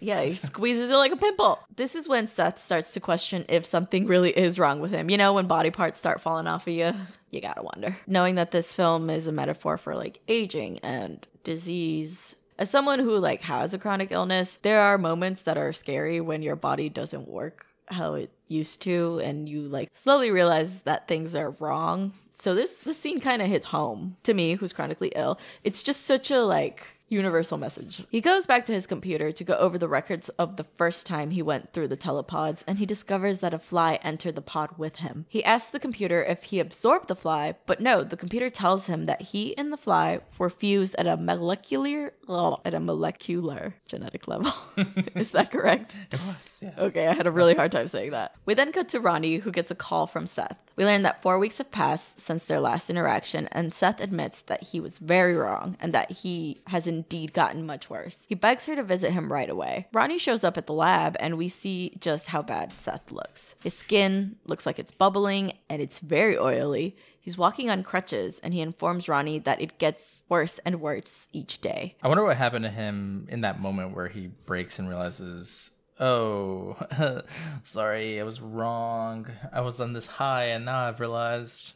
Yeah, he squeezes it like a pimple. This is when Seth starts to question if something really is wrong with him. You know, when body parts start falling off of you, you gotta wonder. Knowing that this film is a metaphor for like aging and disease. As someone who like has a chronic illness, there are moments that are scary when your body doesn't work how it used to and you like slowly realize that things are wrong. So this this scene kind of hits home to me who's chronically ill. It's just such a like universal message. He goes back to his computer to go over the records of the first time he went through the telepods and he discovers that a fly entered the pod with him. He asks the computer if he absorbed the fly, but no, the computer tells him that he and the fly were fused at a molecular oh, at a molecular genetic level. Is that correct? It was, yeah. Okay, I had a really hard time saying that. We then cut to Ronnie, who gets a call from Seth. We learn that four weeks have passed since their last interaction, and Seth admits that he was very wrong and that he has indeed gotten much worse. He begs her to visit him right away. Ronnie shows up at the lab, and we see just how bad Seth looks. His skin looks like it's bubbling, and it's very oily. He's walking on crutches, and he informs Ronnie that it gets worse and worse each day. I wonder what happened to him in that moment where he breaks and realizes, oh, sorry, I was wrong. I was on this high, and now I've realized.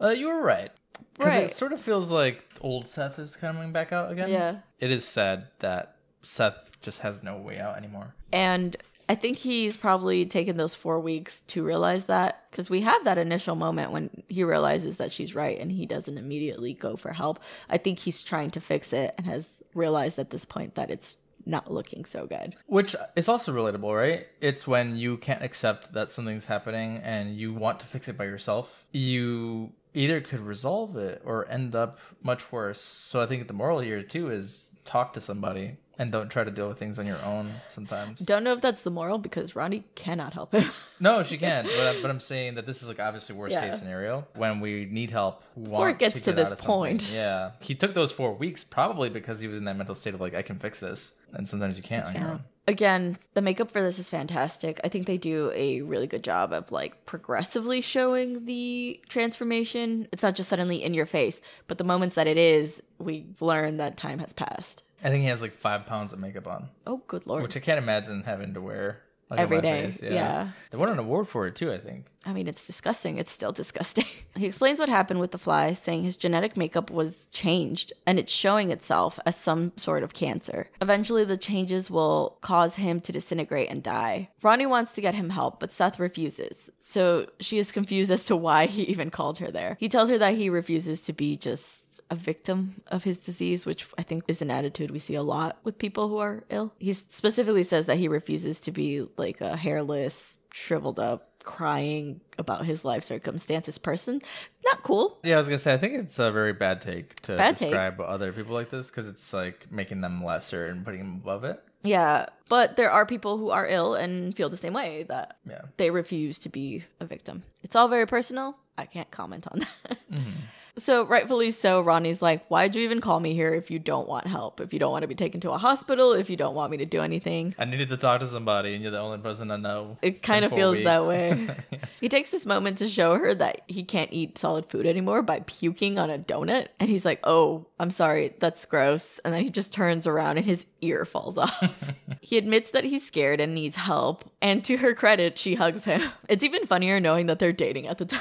Uh, you were right. Because Right. it sort of feels like old Seth is coming back out again. Yeah. It is sad that Seth just has no way out anymore. And I think he's probably taken those four weeks to realize that because we have that initial moment when he realizes that she's right and he doesn't immediately go for help. I think he's trying to fix it and has realized at this point that it's not looking so good. Which is also relatable, right? It's when you can't accept that something's happening and you want to fix it by yourself. You either could resolve it or end up much worse. So I think the moral here too is talk to somebody and don't try to deal with things on your own sometimes. Don't know if that's the moral because Ronnie cannot help him. No, she can, but, I'm- but I'm saying that this is like obviously worst Yeah. case scenario when we need help. Before it gets to get this of something. point. Yeah, he took those four weeks probably because he was in that mental state of like I can fix this, and sometimes you can't on your own. Again, the makeup for this is fantastic. I think they do a really good job of like progressively showing the transformation. It's not just suddenly in your face, but the moments that it is, we learn that time has passed. I think he has like five pounds of makeup on. Oh, good lord. which I can't imagine having to wear like, Every day, face. yeah. they won an award for it too. I think. I mean, it's disgusting. It's still disgusting. he explains what happened with the fly, saying his genetic makeup was changed and it's showing itself as some sort of cancer. Eventually, the changes will cause him to disintegrate and die. Ronnie wants to get him help, but Seth refuses. So she is confused as to why he even called her there. He tells her that he refuses to be just a victim of his disease, which I think is an attitude we see a lot with people who are ill. He specifically says that he refuses to be like a hairless, shriveled up, crying about his life circumstances person. Not cool. Yeah, I was gonna say I think it's a very bad take to Bad take. describe other people like this because it's like making them lesser and putting them above it. Yeah, but there are people who are ill and feel the same way that Yeah. they refuse to be a victim. It's all very personal. I can't comment on that. Mm-hmm. So, rightfully so, Ronnie's like, Why'd you even call me here if you don't want help? If you don't want to be taken to a hospital? If you don't want me to do anything? I needed to talk to somebody, and you're the only person I know. It kind of feels that weeks. way. He takes this moment to show her that he can't eat solid food anymore by puking on a donut. And he's like, Oh, I'm sorry, that's gross. And then he just turns around and his ear falls off. he admits that he's scared and needs help. And to her credit, she hugs him. It's even funnier knowing that they're dating at the time.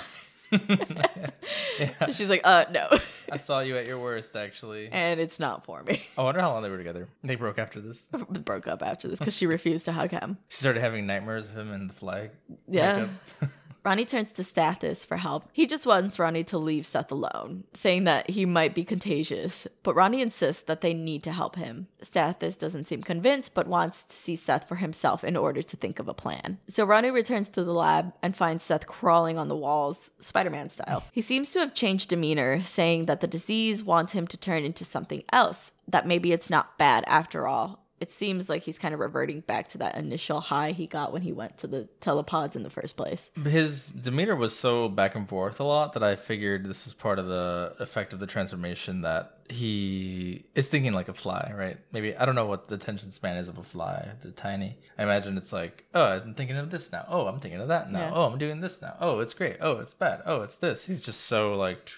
Yeah. She's like, Uh, no. I saw you at your worst, actually. and it's not for me. I wonder how long they were together. They broke after this. Broke up after this because she refused to hug him. She started having nightmares of him in the flag. Yeah. Ronnie turns to Stathis for help. He just wants Ronnie to leave Seth alone, saying that he might be contagious, but Ronnie insists that they need to help him. Stathis doesn't seem convinced, but wants to see Seth for himself in order to think of a plan. So Ronnie returns to the lab and finds Seth crawling on the walls, Spider Man style. He seems to have changed demeanor, saying that the disease wants him to turn into something else, that maybe it's not bad after all. It seems like he's kind of reverting back to that initial high he got when he went to the telepods in the first place. His demeanor was so back and forth a lot that I figured this was part of the effect of the transformation that he is thinking like a fly, right? Maybe I don't know what the attention span is of a fly. They're tiny. I imagine it's like, oh, I'm thinking of this now. Oh, I'm thinking of that now. Yeah. Oh, I'm doing this now. Oh, it's great. Oh, it's bad. Oh, it's this. He's just so like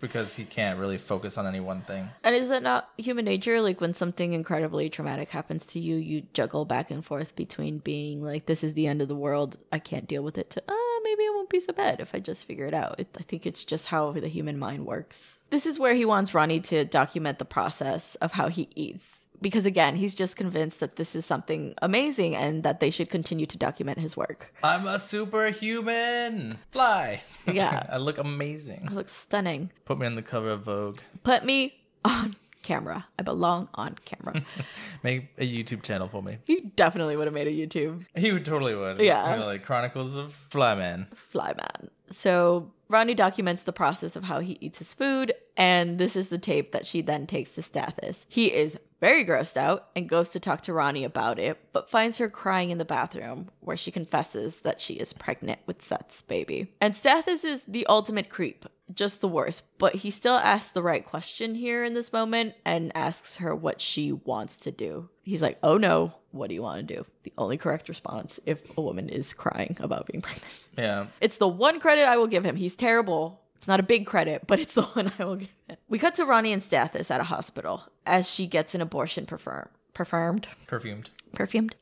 because he can't really focus on any one thing. And is that not human nature? Like when something incredibly traumatic happens to you, you juggle back and forth between being like, this is the end of the world, I can't deal with it, to, uh, maybe it won't be so bad if I just figure it out. It, I think it's just how the human mind works. This is where he wants Ronnie to document the process of how he eats. Because again, he's just convinced that this is something amazing and that they should continue to document his work. I'm a superhuman fly. Yeah. I look amazing. It looks stunning. Put me on the cover of Vogue. Put me on camera. I belong on camera. Make a YouTube channel for me. he definitely would have made a YouTube He would totally would. Yeah. You know, like Chronicles of Flyman. Flyman. So Ronnie documents the process of how he eats his food, and this is the tape that she then takes to Stathis. He is very grossed out and goes to talk to Ronnie about it, but finds her crying in the bathroom, where she confesses that she is pregnant with Seth's baby. And Stathis is the ultimate creep, just the worst, but he still asks the right question here in this moment and asks her what she wants to do. He's like, Oh no, what do you want to do? The only correct response if a woman is crying about being pregnant. Yeah. It's the one credit I will give him. He's terrible. It's not a big credit, but it's the one I will give him. We cut to Ronnie and Stathis at a hospital as she gets an abortion perform- performed. Perfumed. Perfumed?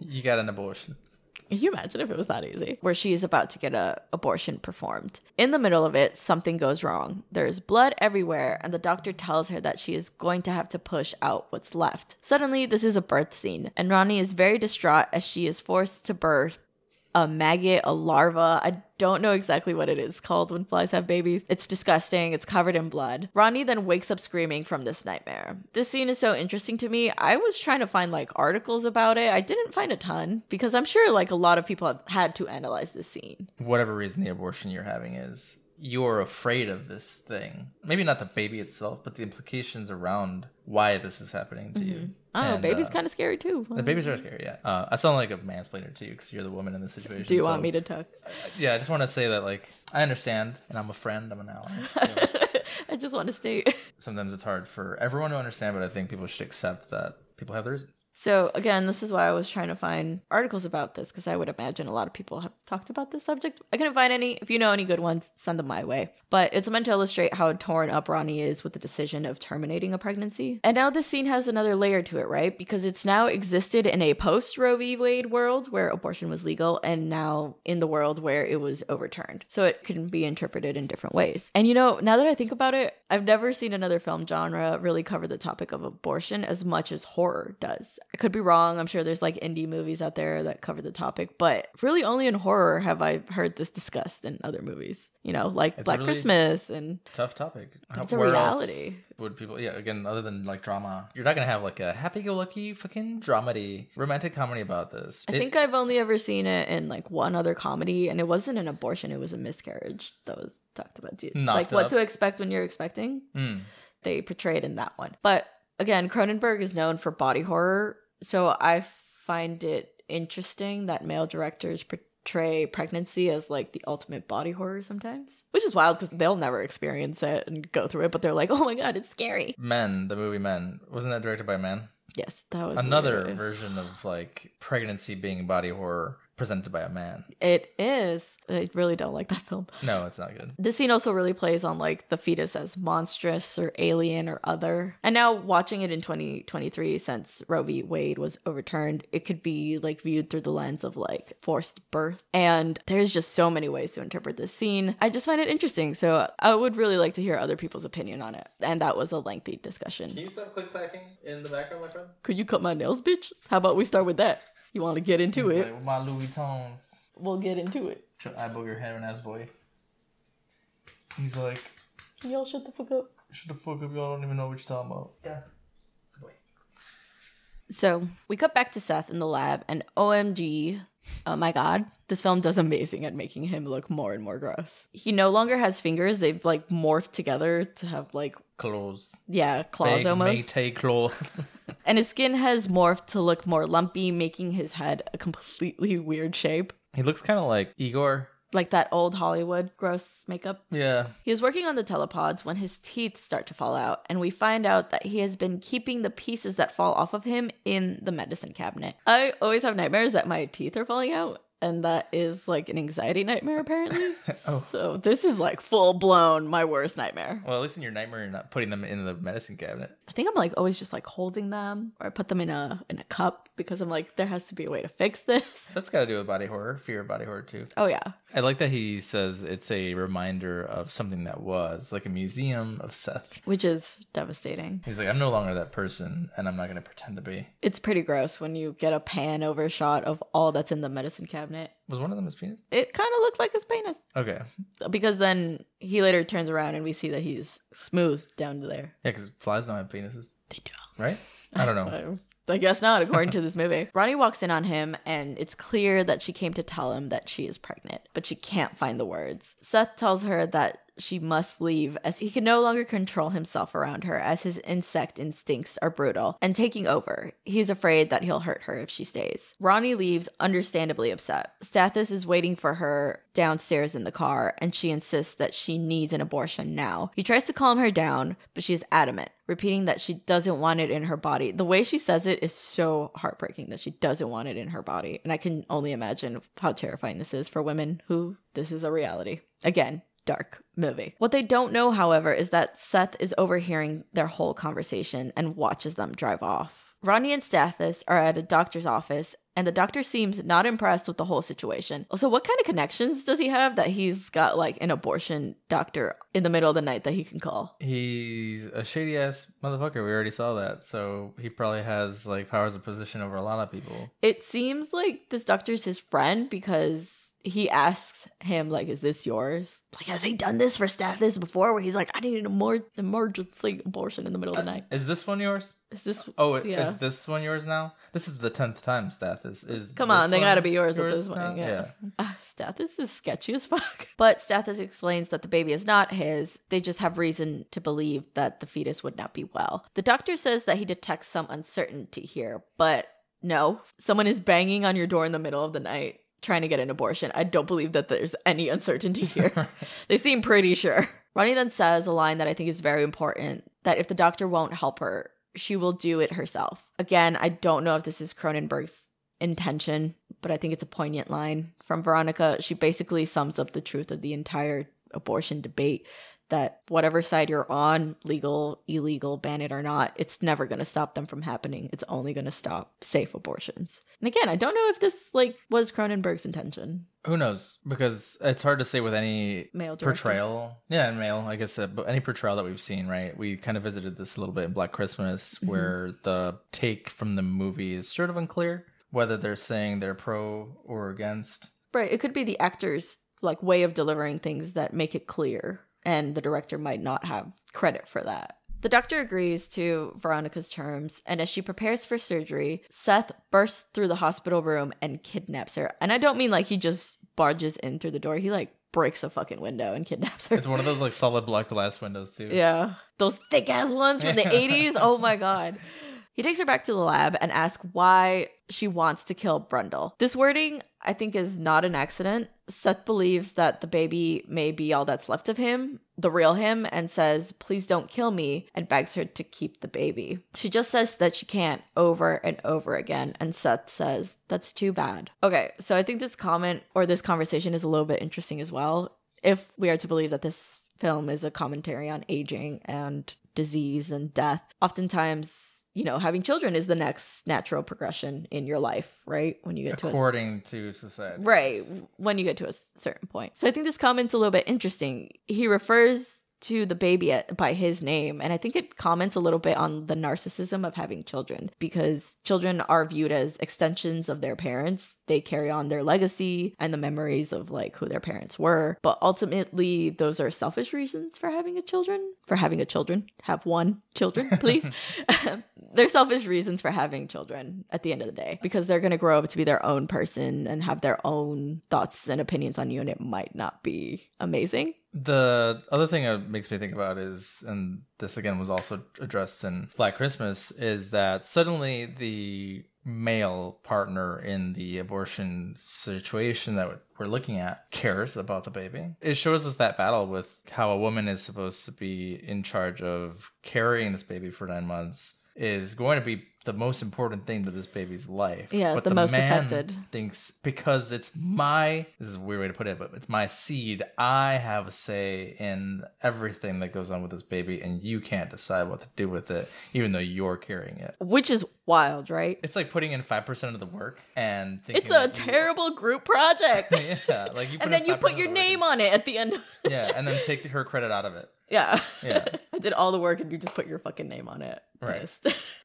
You got an abortion. Can you imagine if it was that easy? Where she is about to get a abortion performed. In the middle of it, something goes wrong. There's blood everywhere, and the doctor tells her that she is going to have to push out what's left. Suddenly, this is a birth scene, and Ronnie is very distraught as she is forced to birth a maggot, a larva. I don't know exactly what it is called when flies have babies. It's disgusting. It's covered in blood. Ronnie then wakes up screaming from this nightmare. This scene is so interesting to me. I was trying to find like articles about it. I didn't find a ton because I'm sure like a lot of people have had to analyze this scene. Whatever reason the abortion you're having is, you're afraid of this thing. Maybe not the baby itself, but the implications around why this is happening to you. Mm-hmm. Oh, And, baby's uh, kind of scary too. The babies are scary, yeah. Uh, I sound like a mansplainer to you because you're the woman in this situation. Do you so- want me to talk? Yeah, I just want to say that, like, I understand, and I'm a friend, I'm an ally. So I just want to state. sometimes it's hard for everyone to understand, but I think people should accept that people have their reasons. So again, this is why I was trying to find articles about this because I would imagine a lot of people have talked about this subject. I couldn't find any. If you know any good ones, send them my way. But it's meant to illustrate how torn up Ronnie is with the decision of terminating a pregnancy. And now this scene has another layer to it, right? Because it's now existed in a post Roe v. Wade world where abortion was legal, and now in the world where it was overturned. So it can be interpreted in different ways. And you know, now that I think about it, I've never seen another film genre really cover the topic of abortion as much as horror does. I could be wrong. I'm sure there's like indie movies out there that cover the topic, but really only in horror have I heard this discussed in other movies. You know, like It's Black really- Christmas and Tough topic. It's a Where else reality. Would people, yeah, again, other than like drama, you're not gonna have like a happy-go-lucky fucking dramedy romantic comedy about this. I It- think I've only ever seen it in like one other comedy, and it wasn't an abortion; it was a miscarriage that was talked about. Too. Knocked like what up. to expect when you're expecting. Mm. They portrayed in that one, but again, Cronenberg is known for body horror, so I find it interesting that male directors portray pregnancy as like the ultimate body horror sometimes, which is wild because they'll never experience it and go through it, but they're like, oh my god, it's scary. Men, the movie Men, wasn't that directed by a Man? Yes, that was Another weird. version of like pregnancy being body horror presented by a man. It is. I really don't like that film. No, it's not good. This scene also really plays on like the fetus as monstrous or alien or other. And now watching it in 2023, since Roe v. Wade was overturned, it could be like viewed through the lens of like forced birth. And there's just so many ways to interpret this scene. I just find it interesting. So I would really like to hear other people's opinion on it. And that was a lengthy discussion. you stop click clacking in the background, my friend? Could you cut my nails, bitch? How about we start with that? You want to get into it? with my Louis Vuittons. We'll get into it. Eyeball your hair and ass boy. He's like, Can y'all shut the fuck up? shut the fuck up, y'all don't even know what you're talking about. Yeah. So we cut back to Seth in the lab, and OMG, oh my god, this film does amazing at making him look more and more gross. He no longer has fingers; they've like morphed together to have like Claws. yeah claws Big almost, claws. and his skin has morphed to look more lumpy, making his head a completely weird shape, he looks kind of like Igor. Like that old Hollywood gross makeup. Yeah. He is working on the telepods when his teeth start to fall out, and we find out that he has been keeping the pieces that fall off of him in the medicine cabinet. I always have nightmares that my teeth are falling out, and that is like an anxiety nightmare, apparently. Oh. So this is like full blown my worst nightmare. Well, at least in your nightmare, you're not putting them in the medicine cabinet. I think I'm like always just like holding them, or I put them in a in a cup because I'm like there has to be a way to fix this. That's got to do with body horror, fear of body horror too. Oh yeah, I like that he says it's a reminder of something that was, like a museum of Seth. which is devastating. He's like, I'm no longer that person, and I'm not going to pretend to be. It's pretty gross when you get a pan over shot of all that's in the medicine cabinet. Was one of them his penis? It kind of looks like his penis. Okay. because then he later turns around and we see that he's smooth down to there. Yeah, because flies don't have penises, They do. right? I don't know. I, guess not, according to this movie. Ronnie walks in on him, and it's clear that she came to tell him that she is pregnant, but she can't find the words. Seth tells her that she must leave as he can no longer control himself around her as his insect instincts are brutal and taking over. He's afraid that he'll hurt her if she stays. Ronnie leaves understandably upset. Stathis is waiting for her downstairs in the car and she insists that she needs an abortion now. He tries to calm her down, but she is adamant, repeating that she doesn't want it in her body. The way she says it is so heartbreaking that she doesn't want it in her body. And I can only imagine how terrifying this is for women who this is a reality. Again, dark movie. What they don't know, however, is that Seth is overhearing their whole conversation and watches them drive off. Ronnie and Stathis are at a doctor's office, and the doctor seems not impressed with the whole situation. Also, what kind of connections does he have that he's got like an abortion doctor in the middle of the night that he can call? He's a shady ass motherfucker. We already saw that. So he probably has like powers of position over a lot of people. It seems like this doctor's his friend because he asks him like is this yours like has he done this for stathis before where he's like i need an more emergency abortion in the middle of the night Is this one yours? is this Oh, Yeah. is this one yours now? This is the tenth time Stathis is. Come on, they gotta be yours, at this point. Yeah. Uh, Stathis is sketchy as fuck. But Stathis explains that the baby is not his. They just have reason to believe that the fetus would not be well. The doctor says that he detects some uncertainty here, but no, someone is banging on your door in the middle of the night trying to get an abortion. I don't believe that there's any uncertainty here. they seem pretty sure. Ronnie then says a line that I think is very important that if the doctor won't help her, she will do it herself. Again, I don't know if this is Cronenberg's intention, but I think it's a poignant line from Veronica. She basically sums up the truth of the entire abortion debate that whatever side you're on, legal, illegal, ban it or not, it's never going to stop them from happening. It's only going to stop safe abortions. And again, I don't know if this like was Cronenberg's intention. Who knows? Because it's hard to say with any Male director. portrayal. Yeah, and male, like I said, but any portrayal that we've seen, right? We kind of visited this a little bit in Black Christmas, Mm-hmm. where the take from the movie is sort of unclear whether they're saying they're pro or against. Right, it could be the actor's like way of delivering things that make it clear and the director might not have credit for that. The doctor agrees to Veronica's terms, and as she prepares for surgery, Seth bursts through the hospital room and kidnaps her. And I don't mean like he just barges in through the door, he like breaks a fucking window and kidnaps her. It's one of those like solid black glass windows too. Yeah. Those thick ass ones from the 80s. Oh my God. He takes her back to the lab and asks why she wants to kill Brundle. This wording I think is not an accident. Seth believes that the baby may be all that's left of him, the real him, and says, Please don't kill me, and begs her to keep the baby. She just says that she can't over and over again, and Seth says, That's too bad. Okay, so I think this comment or this conversation is a little bit interesting as well. If we are to believe that this film is a commentary on aging and disease and death, oftentimes you know, having children is the next natural progression in your life, right? When you get to a according to society. Right, when you get to a certain point. So I think this comment's a little bit interesting. He refers to the baby at, by his name, and I think it comments a little bit on the narcissism of having children because children are viewed as extensions of their parents. They carry on their legacy and the memories of like who their parents were, but ultimately those are selfish reasons for having a children, for having a children. Have one children, please. they're selfish reasons for having children at the end of the day because they're going to grow up to be their own person and have their own thoughts and opinions on you and it might not be amazing The other thing that makes me think about is, and this again was also addressed in Black Christmas, is that suddenly the male partner in the abortion situation that we're looking at cares about the baby. It shows us that battle with how a woman is supposed to be in charge of carrying this baby for nine months is going to be the most important thing to this baby's life. Yeah, the most man affected. Thinks because it's my this is a weird way to put it, but it's my seed. I have a say in everything that goes on with this baby, and you can't decide what to do with it, even though you're carrying it. which is wild right It's like putting in five percent of the work and thinking it's a that you- terrible group project yeah, like you put and then you put your name on it at the end yeah, and then take her credit out of it. yeah Yeah. i did all the work and you just put your fucking name on it Right.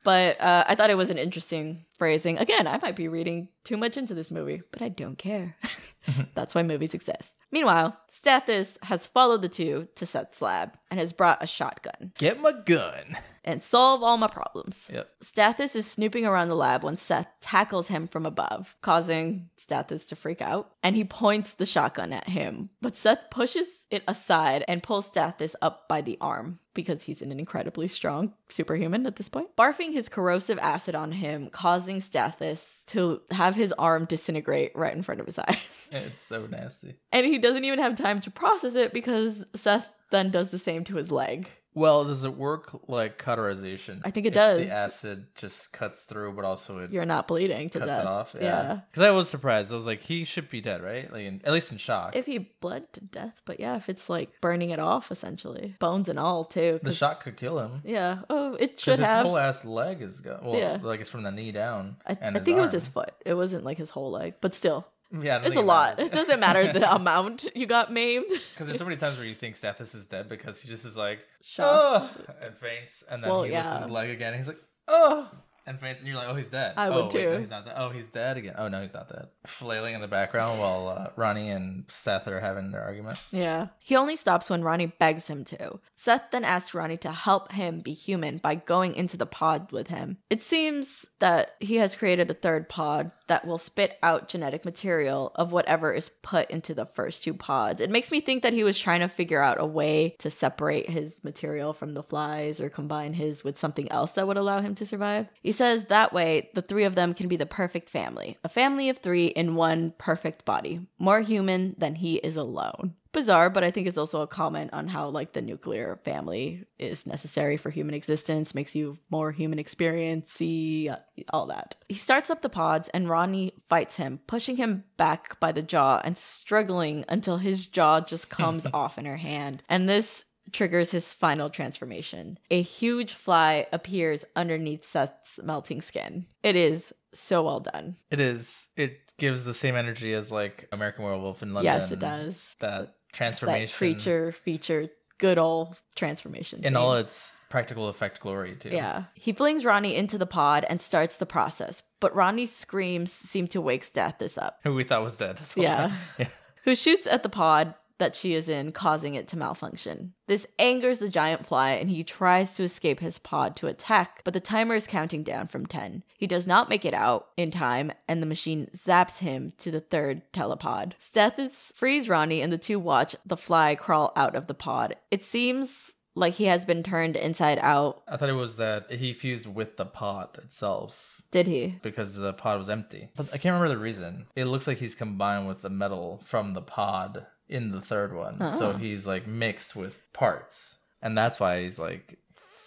But uh, i thought it was an interesting phrasing. Again i might be reading too much into this movie but i don't care that's why movies exist meanwhile stathis has followed the two to seth's lab and has brought a shotgun Get my gun. and solve all my problems Yep. Stathis is snooping around the lab when Seth tackles him from above, causing Stathis to freak out, and he points the shotgun at him. But Seth pushes it aside and pulls Stathis up by the arm because he's an incredibly strong superhuman at this point, barfing his corrosive acid on him, causing Stathis to have his arm disintegrate right in front of his eyes. It's so nasty. And he doesn't even have time to process it because Seth then does the same to his leg. Well, does it work like cauterization? I think it If does. The acid just cuts through, but also it You're not bleeding to cuts death. it off. yeah. Yeah. Because I was surprised. I was like, he should be dead, right? Like, in, at least in shock. if he bled to death, but yeah, if it's like burning it off essentially, bones and all too. The shock could kill him. Yeah. Oh, it should have. whole ass leg is gone. Well, Yeah. like it's from the knee down. I, I his think it was his foot. It wasn't like his whole leg, but still, Yeah, it's a it lot. matters. It doesn't matter the amount you got maimed. Because there's so many times where you think Stathis is dead because he just is like, Shocked. oh, and faints, and then Well, he lifts his leg again, and he's like, oh, and faints, and you're like, oh, he's dead. I oh, would wait, too. no, he's not dead. Oh, he's dead again. Oh no, he's not dead. Flailing in the background while uh, Ronnie and Seth are having their argument. Yeah. He only stops when Ronnie begs him to. Seth then asks Ronnie to help him be human by going into the pod with him. It seems that he has created a third pod that will spit out genetic material of whatever is put into the first two pods. It makes me think that he was trying to figure out a way to separate his material from the flies or combine his with something else that would allow him to survive. He says that way the three of them can be the perfect family. A family of three in one perfect body. More human than he is alone. Bizarre, but I think it's also a comment on how like the nuclear family is necessary for human existence, makes you more human experiencey, uh, all that. He starts up the pods and Ronnie fights him, pushing him back by the jaw and struggling until his jaw just comes off in her hand. And this triggers his final transformation. A huge fly appears underneath Seth's melting skin. It is so well done. It is. It gives the same energy as like American Werewolf in London. Yes, it does. That Just transformation. That creature feature, good old transformation. in all its practical effect glory too. Yeah. He flings Ronnie into the pod and starts the process, but Ronnie's screams seem to wake Stathis up, Who we thought was dead. Yeah. yeah. who shoots at the pod that she is in, causing it to malfunction. This angers the giant fly and he tries to escape his pod to attack, but the timer is counting down from 10. He does not make it out in time and the machine zaps him to the third telepod. Stathis frees Ronnie and the two watch the fly crawl out of the pod. It seems like he has been turned inside out. I thought it was that he fused with the pod itself Did he? because the pod was empty. But I can't remember the reason. It looks like he's combined with the metal from the pod in the third one. So Oh. he's like mixed with parts. And that's why he's like,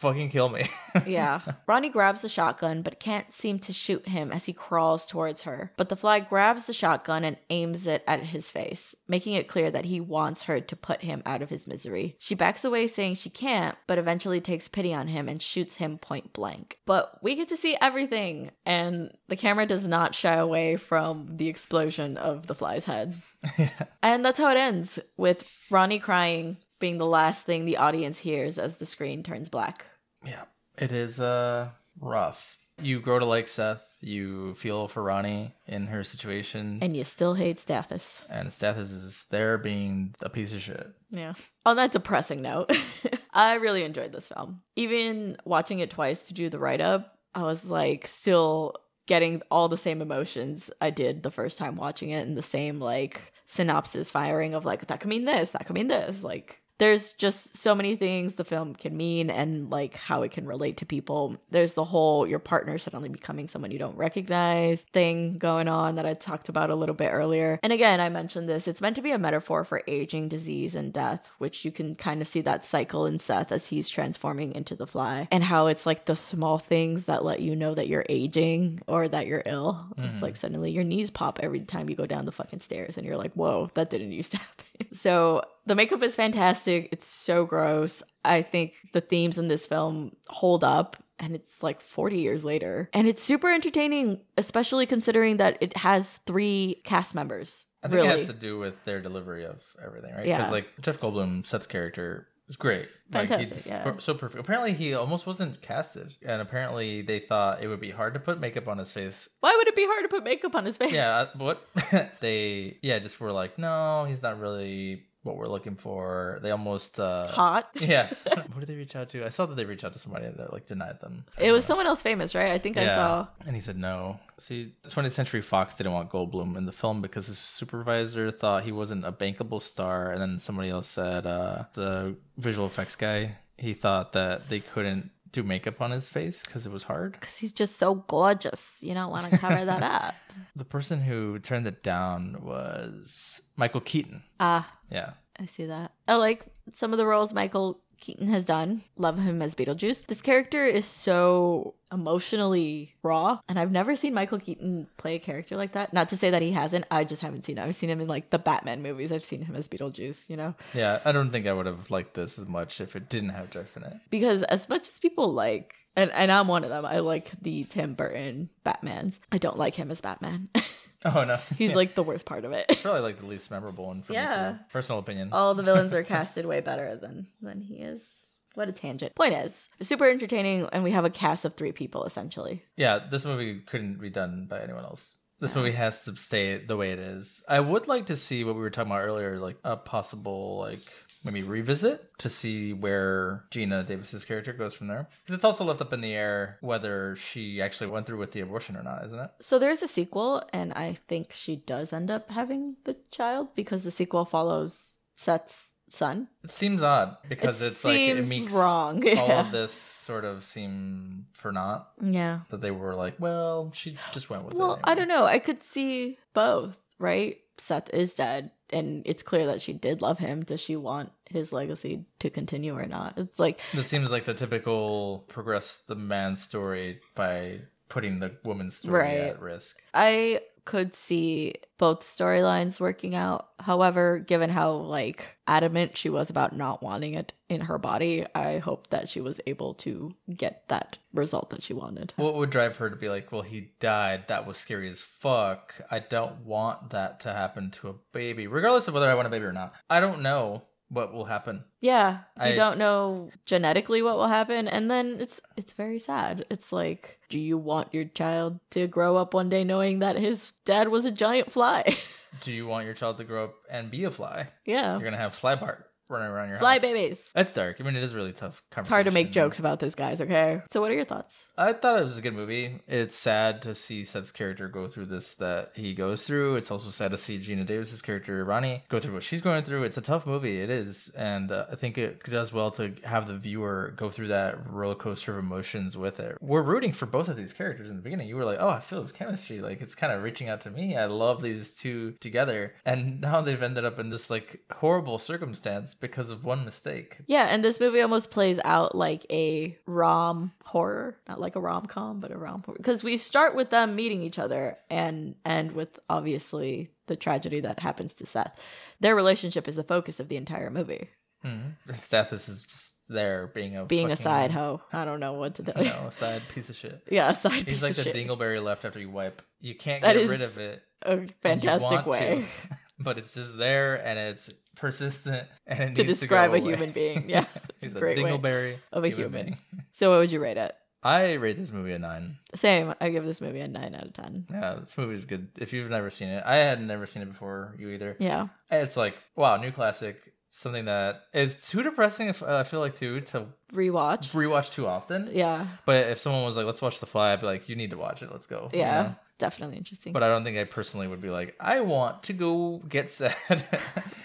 fucking kill me. Yeah. Ronnie grabs the shotgun but can't seem to shoot him as he crawls towards her. But the fly grabs the shotgun and aims it at his face, making it clear that he wants her to put him out of his misery. She backs away saying she can't, but eventually takes pity on him and shoots him point blank. But we get to see everything, and the camera does not shy away from the explosion of the fly's head. And that's how it ends, with Ronnie crying being the last thing the audience hears as the screen turns black. Yeah, it is uh rough. You grow to like Seth. You feel for Ronnie in her situation, And you still hate Stathis. and Stathis is there being a piece of shit. Yeah. On that depressing note, I really enjoyed this film. Even watching it twice to do the write up, I was like still getting all the same emotions I did the first time watching it and the same like synopsis firing of like that could mean this, that could mean this. Like there's just so many things the film can mean and like how it can relate to people. There's the whole your partner suddenly becoming someone you don't recognize thing going on that I talked about a little bit earlier. And again, I mentioned this, it's meant to be a metaphor for aging, disease, and death, which you can kind of see that cycle in Seth as he's transforming into the fly, and how it's like the small things that let you know that you're aging or that you're ill. It's mm-hmm. like suddenly your knees pop every time you go down the fucking stairs, and you're like, whoa, that didn't used to happen. So the makeup is fantastic. It's so gross. I think the themes in this film hold up. And it's like 40 years later. And it's super entertaining, especially considering that it has three cast members. I think really. it has to do with their delivery of everything, right? Yeah. Because like Jeff Goldblum, Seth's character is great. Like, Fantastic, he's yeah. so- so perfect. Apparently, he almost wasn't casted, and apparently they thought it would be hard to put makeup on his face. Why would it be hard to put makeup on his face? Yeah, uh, what they yeah just were like, no, he's not really what we're looking for. They almost uh Hot. yes. Who did they reach out to? I saw that they reached out to somebody that like denied them. It was someone else famous, right? I think I saw. And he said no. See, 20th Century Fox didn't want Goldblum in the film because his supervisor thought he wasn't a bankable star, and then somebody else said uh, the visual effects guy he thought that they couldn't do makeup on his face because it was hard. Because he's just so gorgeous. You don't want to cover that up. The person who turned it down was Michael Keaton. Ah, Yeah. I see that. I like some of the roles Michael Keaton has done. Love him as Beetlejuice. This character is so emotionally raw, and I've never seen Michael Keaton play a character like that. Not to say that he hasn't, I just haven't seen it. I've seen him in like the Batman movies. I've seen him as Beetlejuice, you know? Yeah, I don't think I would have liked this as much if it didn't have Jeff in it. Because as much as people like, and, and I'm one of them, I like the Tim Burton Batmans. I don't like him as Batman. Oh no, He's like the worst part of it. probably like the least memorable one for me. Yeah. too. Personal opinion. all the villains are casted way better than than he is. What a tangent. Point is, super entertaining, and we have a cast of three people essentially. Yeah, this movie couldn't be done by anyone else. This movie has to stay the way it is. I would like to see what we were talking about earlier, like a possible like maybe revisit to see where Geena Davis's character goes from there. Because it's also left up in the air whether she actually went through with the abortion or not, isn't it? So there's a sequel, and I think she does end up having the child because the sequel follows Seth's son. It seems odd because It it's like it seems makes wrong, all of this sort of seem for naught. Yeah. That they were like, well, she just went with it. Well, I don't know. I could see both, right? Seth is dead, and it's clear that she did love him. Does she want his legacy to continue or not? It's like That seems like the typical progress the man's story by putting the woman's story Right. at risk. I could see both storylines working out. However, given how like adamant she was about not wanting it in her body, I hope that she was able to get that result that she wanted. What would drive her to be like, well, he died. That was scary as fuck. I don't want that to happen to a baby, regardless of whether I want a baby or not. I don't know what will happen. Yeah, you I- don't know genetically what will happen and then it's it's very sad. It's like do you want your child to grow up one day knowing that his dad was a giant fly? Do you want your child to grow up and be a fly? yeah. You're gonna have fly Bart. Running around your Fly house. babies. It's dark. I mean, it is a really tough. It's hard to make jokes about this, guys. Okay. So, what are your thoughts? I thought it was a good movie. It's sad to see Seth's character go through this that he goes through. It's also sad to see Geena Davis's character Ronnie go through what she's going through. It's a tough movie. It is, and uh, I think it does well to have the viewer go through that roller coaster of emotions with it. We're rooting for both of these characters in the beginning. You were like, "Oh, I feel this chemistry. Like it's kind of reaching out to me. I love these two together." And now they've ended up in this like horrible circumstance because of one mistake. Yeah, and this movie almost plays out like a rom horror, not like a rom com, but a rom horror. Because we start with them meeting each other and end with obviously the tragedy that happens to Seth. Their relationship is the focus of the entire movie. Mm-hmm. And Seth is just there being a Being a side hoe. I don't know what to do. no, side piece of shit. yeah, a side He's piece like of the shit. He's like the Dingleberry left after you wipe. You can't That get rid of it. a fantastic way to, but it's just there and it's persistent and it to describe to a away. human being. Yeah, it's He's a great way. dingleberry of a human. being. So, what would you rate it? I rate this movie a nine. Same. I give this movie a nine out of ten. Yeah, this movie is good. If you've never seen it, I had never seen it before. You either. Yeah. It's like wow, new classic. Something that is too depressing. If I feel like too to Rewatch. rewatch too often. Yeah. But if someone was like, "Let's watch The Fly," I'd be like, "You need to watch it. Let's go." you Yeah. know? Definitely interesting. But I don't think I personally would be like, "I want to go get sad."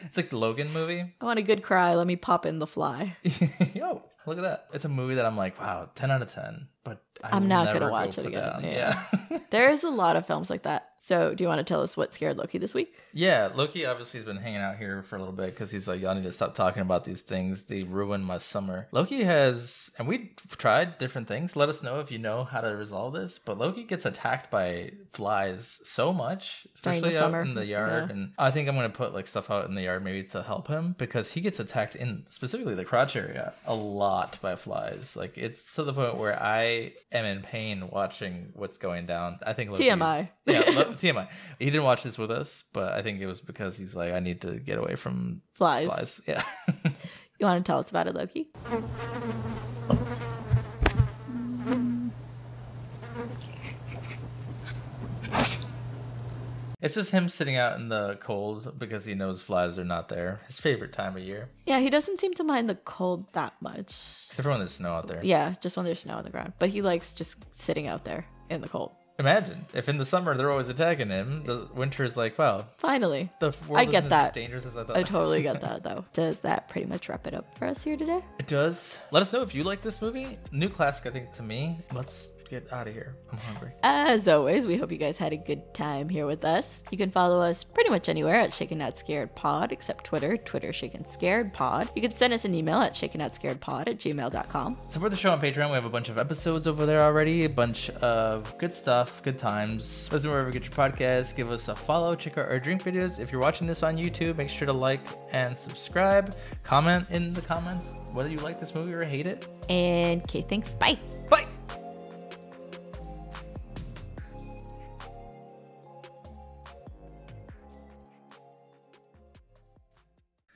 it's like the Logan movie. I want a good cry. Let me pop in the fly. Yo, look at that! It's a movie that I'm like, "Wow, ten out of 10. But I I'm not gonna never go watch it again. down. Yeah. Yeah. There's a lot of films like that. So, do you want to tell us what scared Loki this week? Yeah, Loki obviously has been hanging out here for a little bit because he's like, y'all need to stop talking about these things. They ruin my summer. Loki has, and we tried different things. Let us know if you know how to resolve this. But Loki gets attacked by flies so much, especially out summer, in the yard. yeah. And I think I'm gonna put like stuff out in the yard maybe to help him because he gets attacked in specifically the crotch area a lot by flies. Like it's to the point where I am in pain watching what's going down. I think Loki's- TMI. Yeah, TMI. He didn't watch this with us, but I think it was because he's like, I need to get away from Flies. flies. Yeah. You want to tell us about it, Loki? Mm. It's just him sitting out in the cold because he knows flies are not there. His favorite time of year, Yeah, he doesn't seem to mind the cold that much. except for when there's snow out there. Yeah, just when there's snow on the ground. But he likes just sitting out there in the cold. Imagine if in the summer they're always attacking him. The winter is like, wow, Finally. the world I get isn't as that. dangerous as I thought. I totally get that, though. Does that pretty much wrap it up for us here today? It does. Let us know if you like this movie. New classic, I think, to me. Let's get out of here. I'm hungry. As always, we hope you guys had a good time here with us. You can follow us pretty much anywhere at Shaken Not Scared Pod, except Twitter, Twitter Shaken Scared Pod. You can send us an email at shaken not scared pod at gmail.com. Support the show on Patreon. We have a bunch of episodes over there already. A bunch of good stuff, good times. Listen wherever you get your podcasts. Give us a follow. Check out our drink videos. If you're watching this on YouTube, make sure to like and subscribe. Comment in the comments whether you like this movie or hate it. And okay, thanks. Bye. Bye.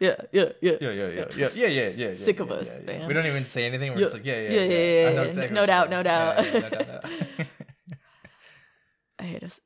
yeah, yeah, yeah, yeah, yeah, yeah, yeah, yeah, yeah, yeah. Sick of us, man. We don't even say anything. We're just like, yeah, yeah, yeah, yeah, yeah. No doubt, no doubt. I hate us.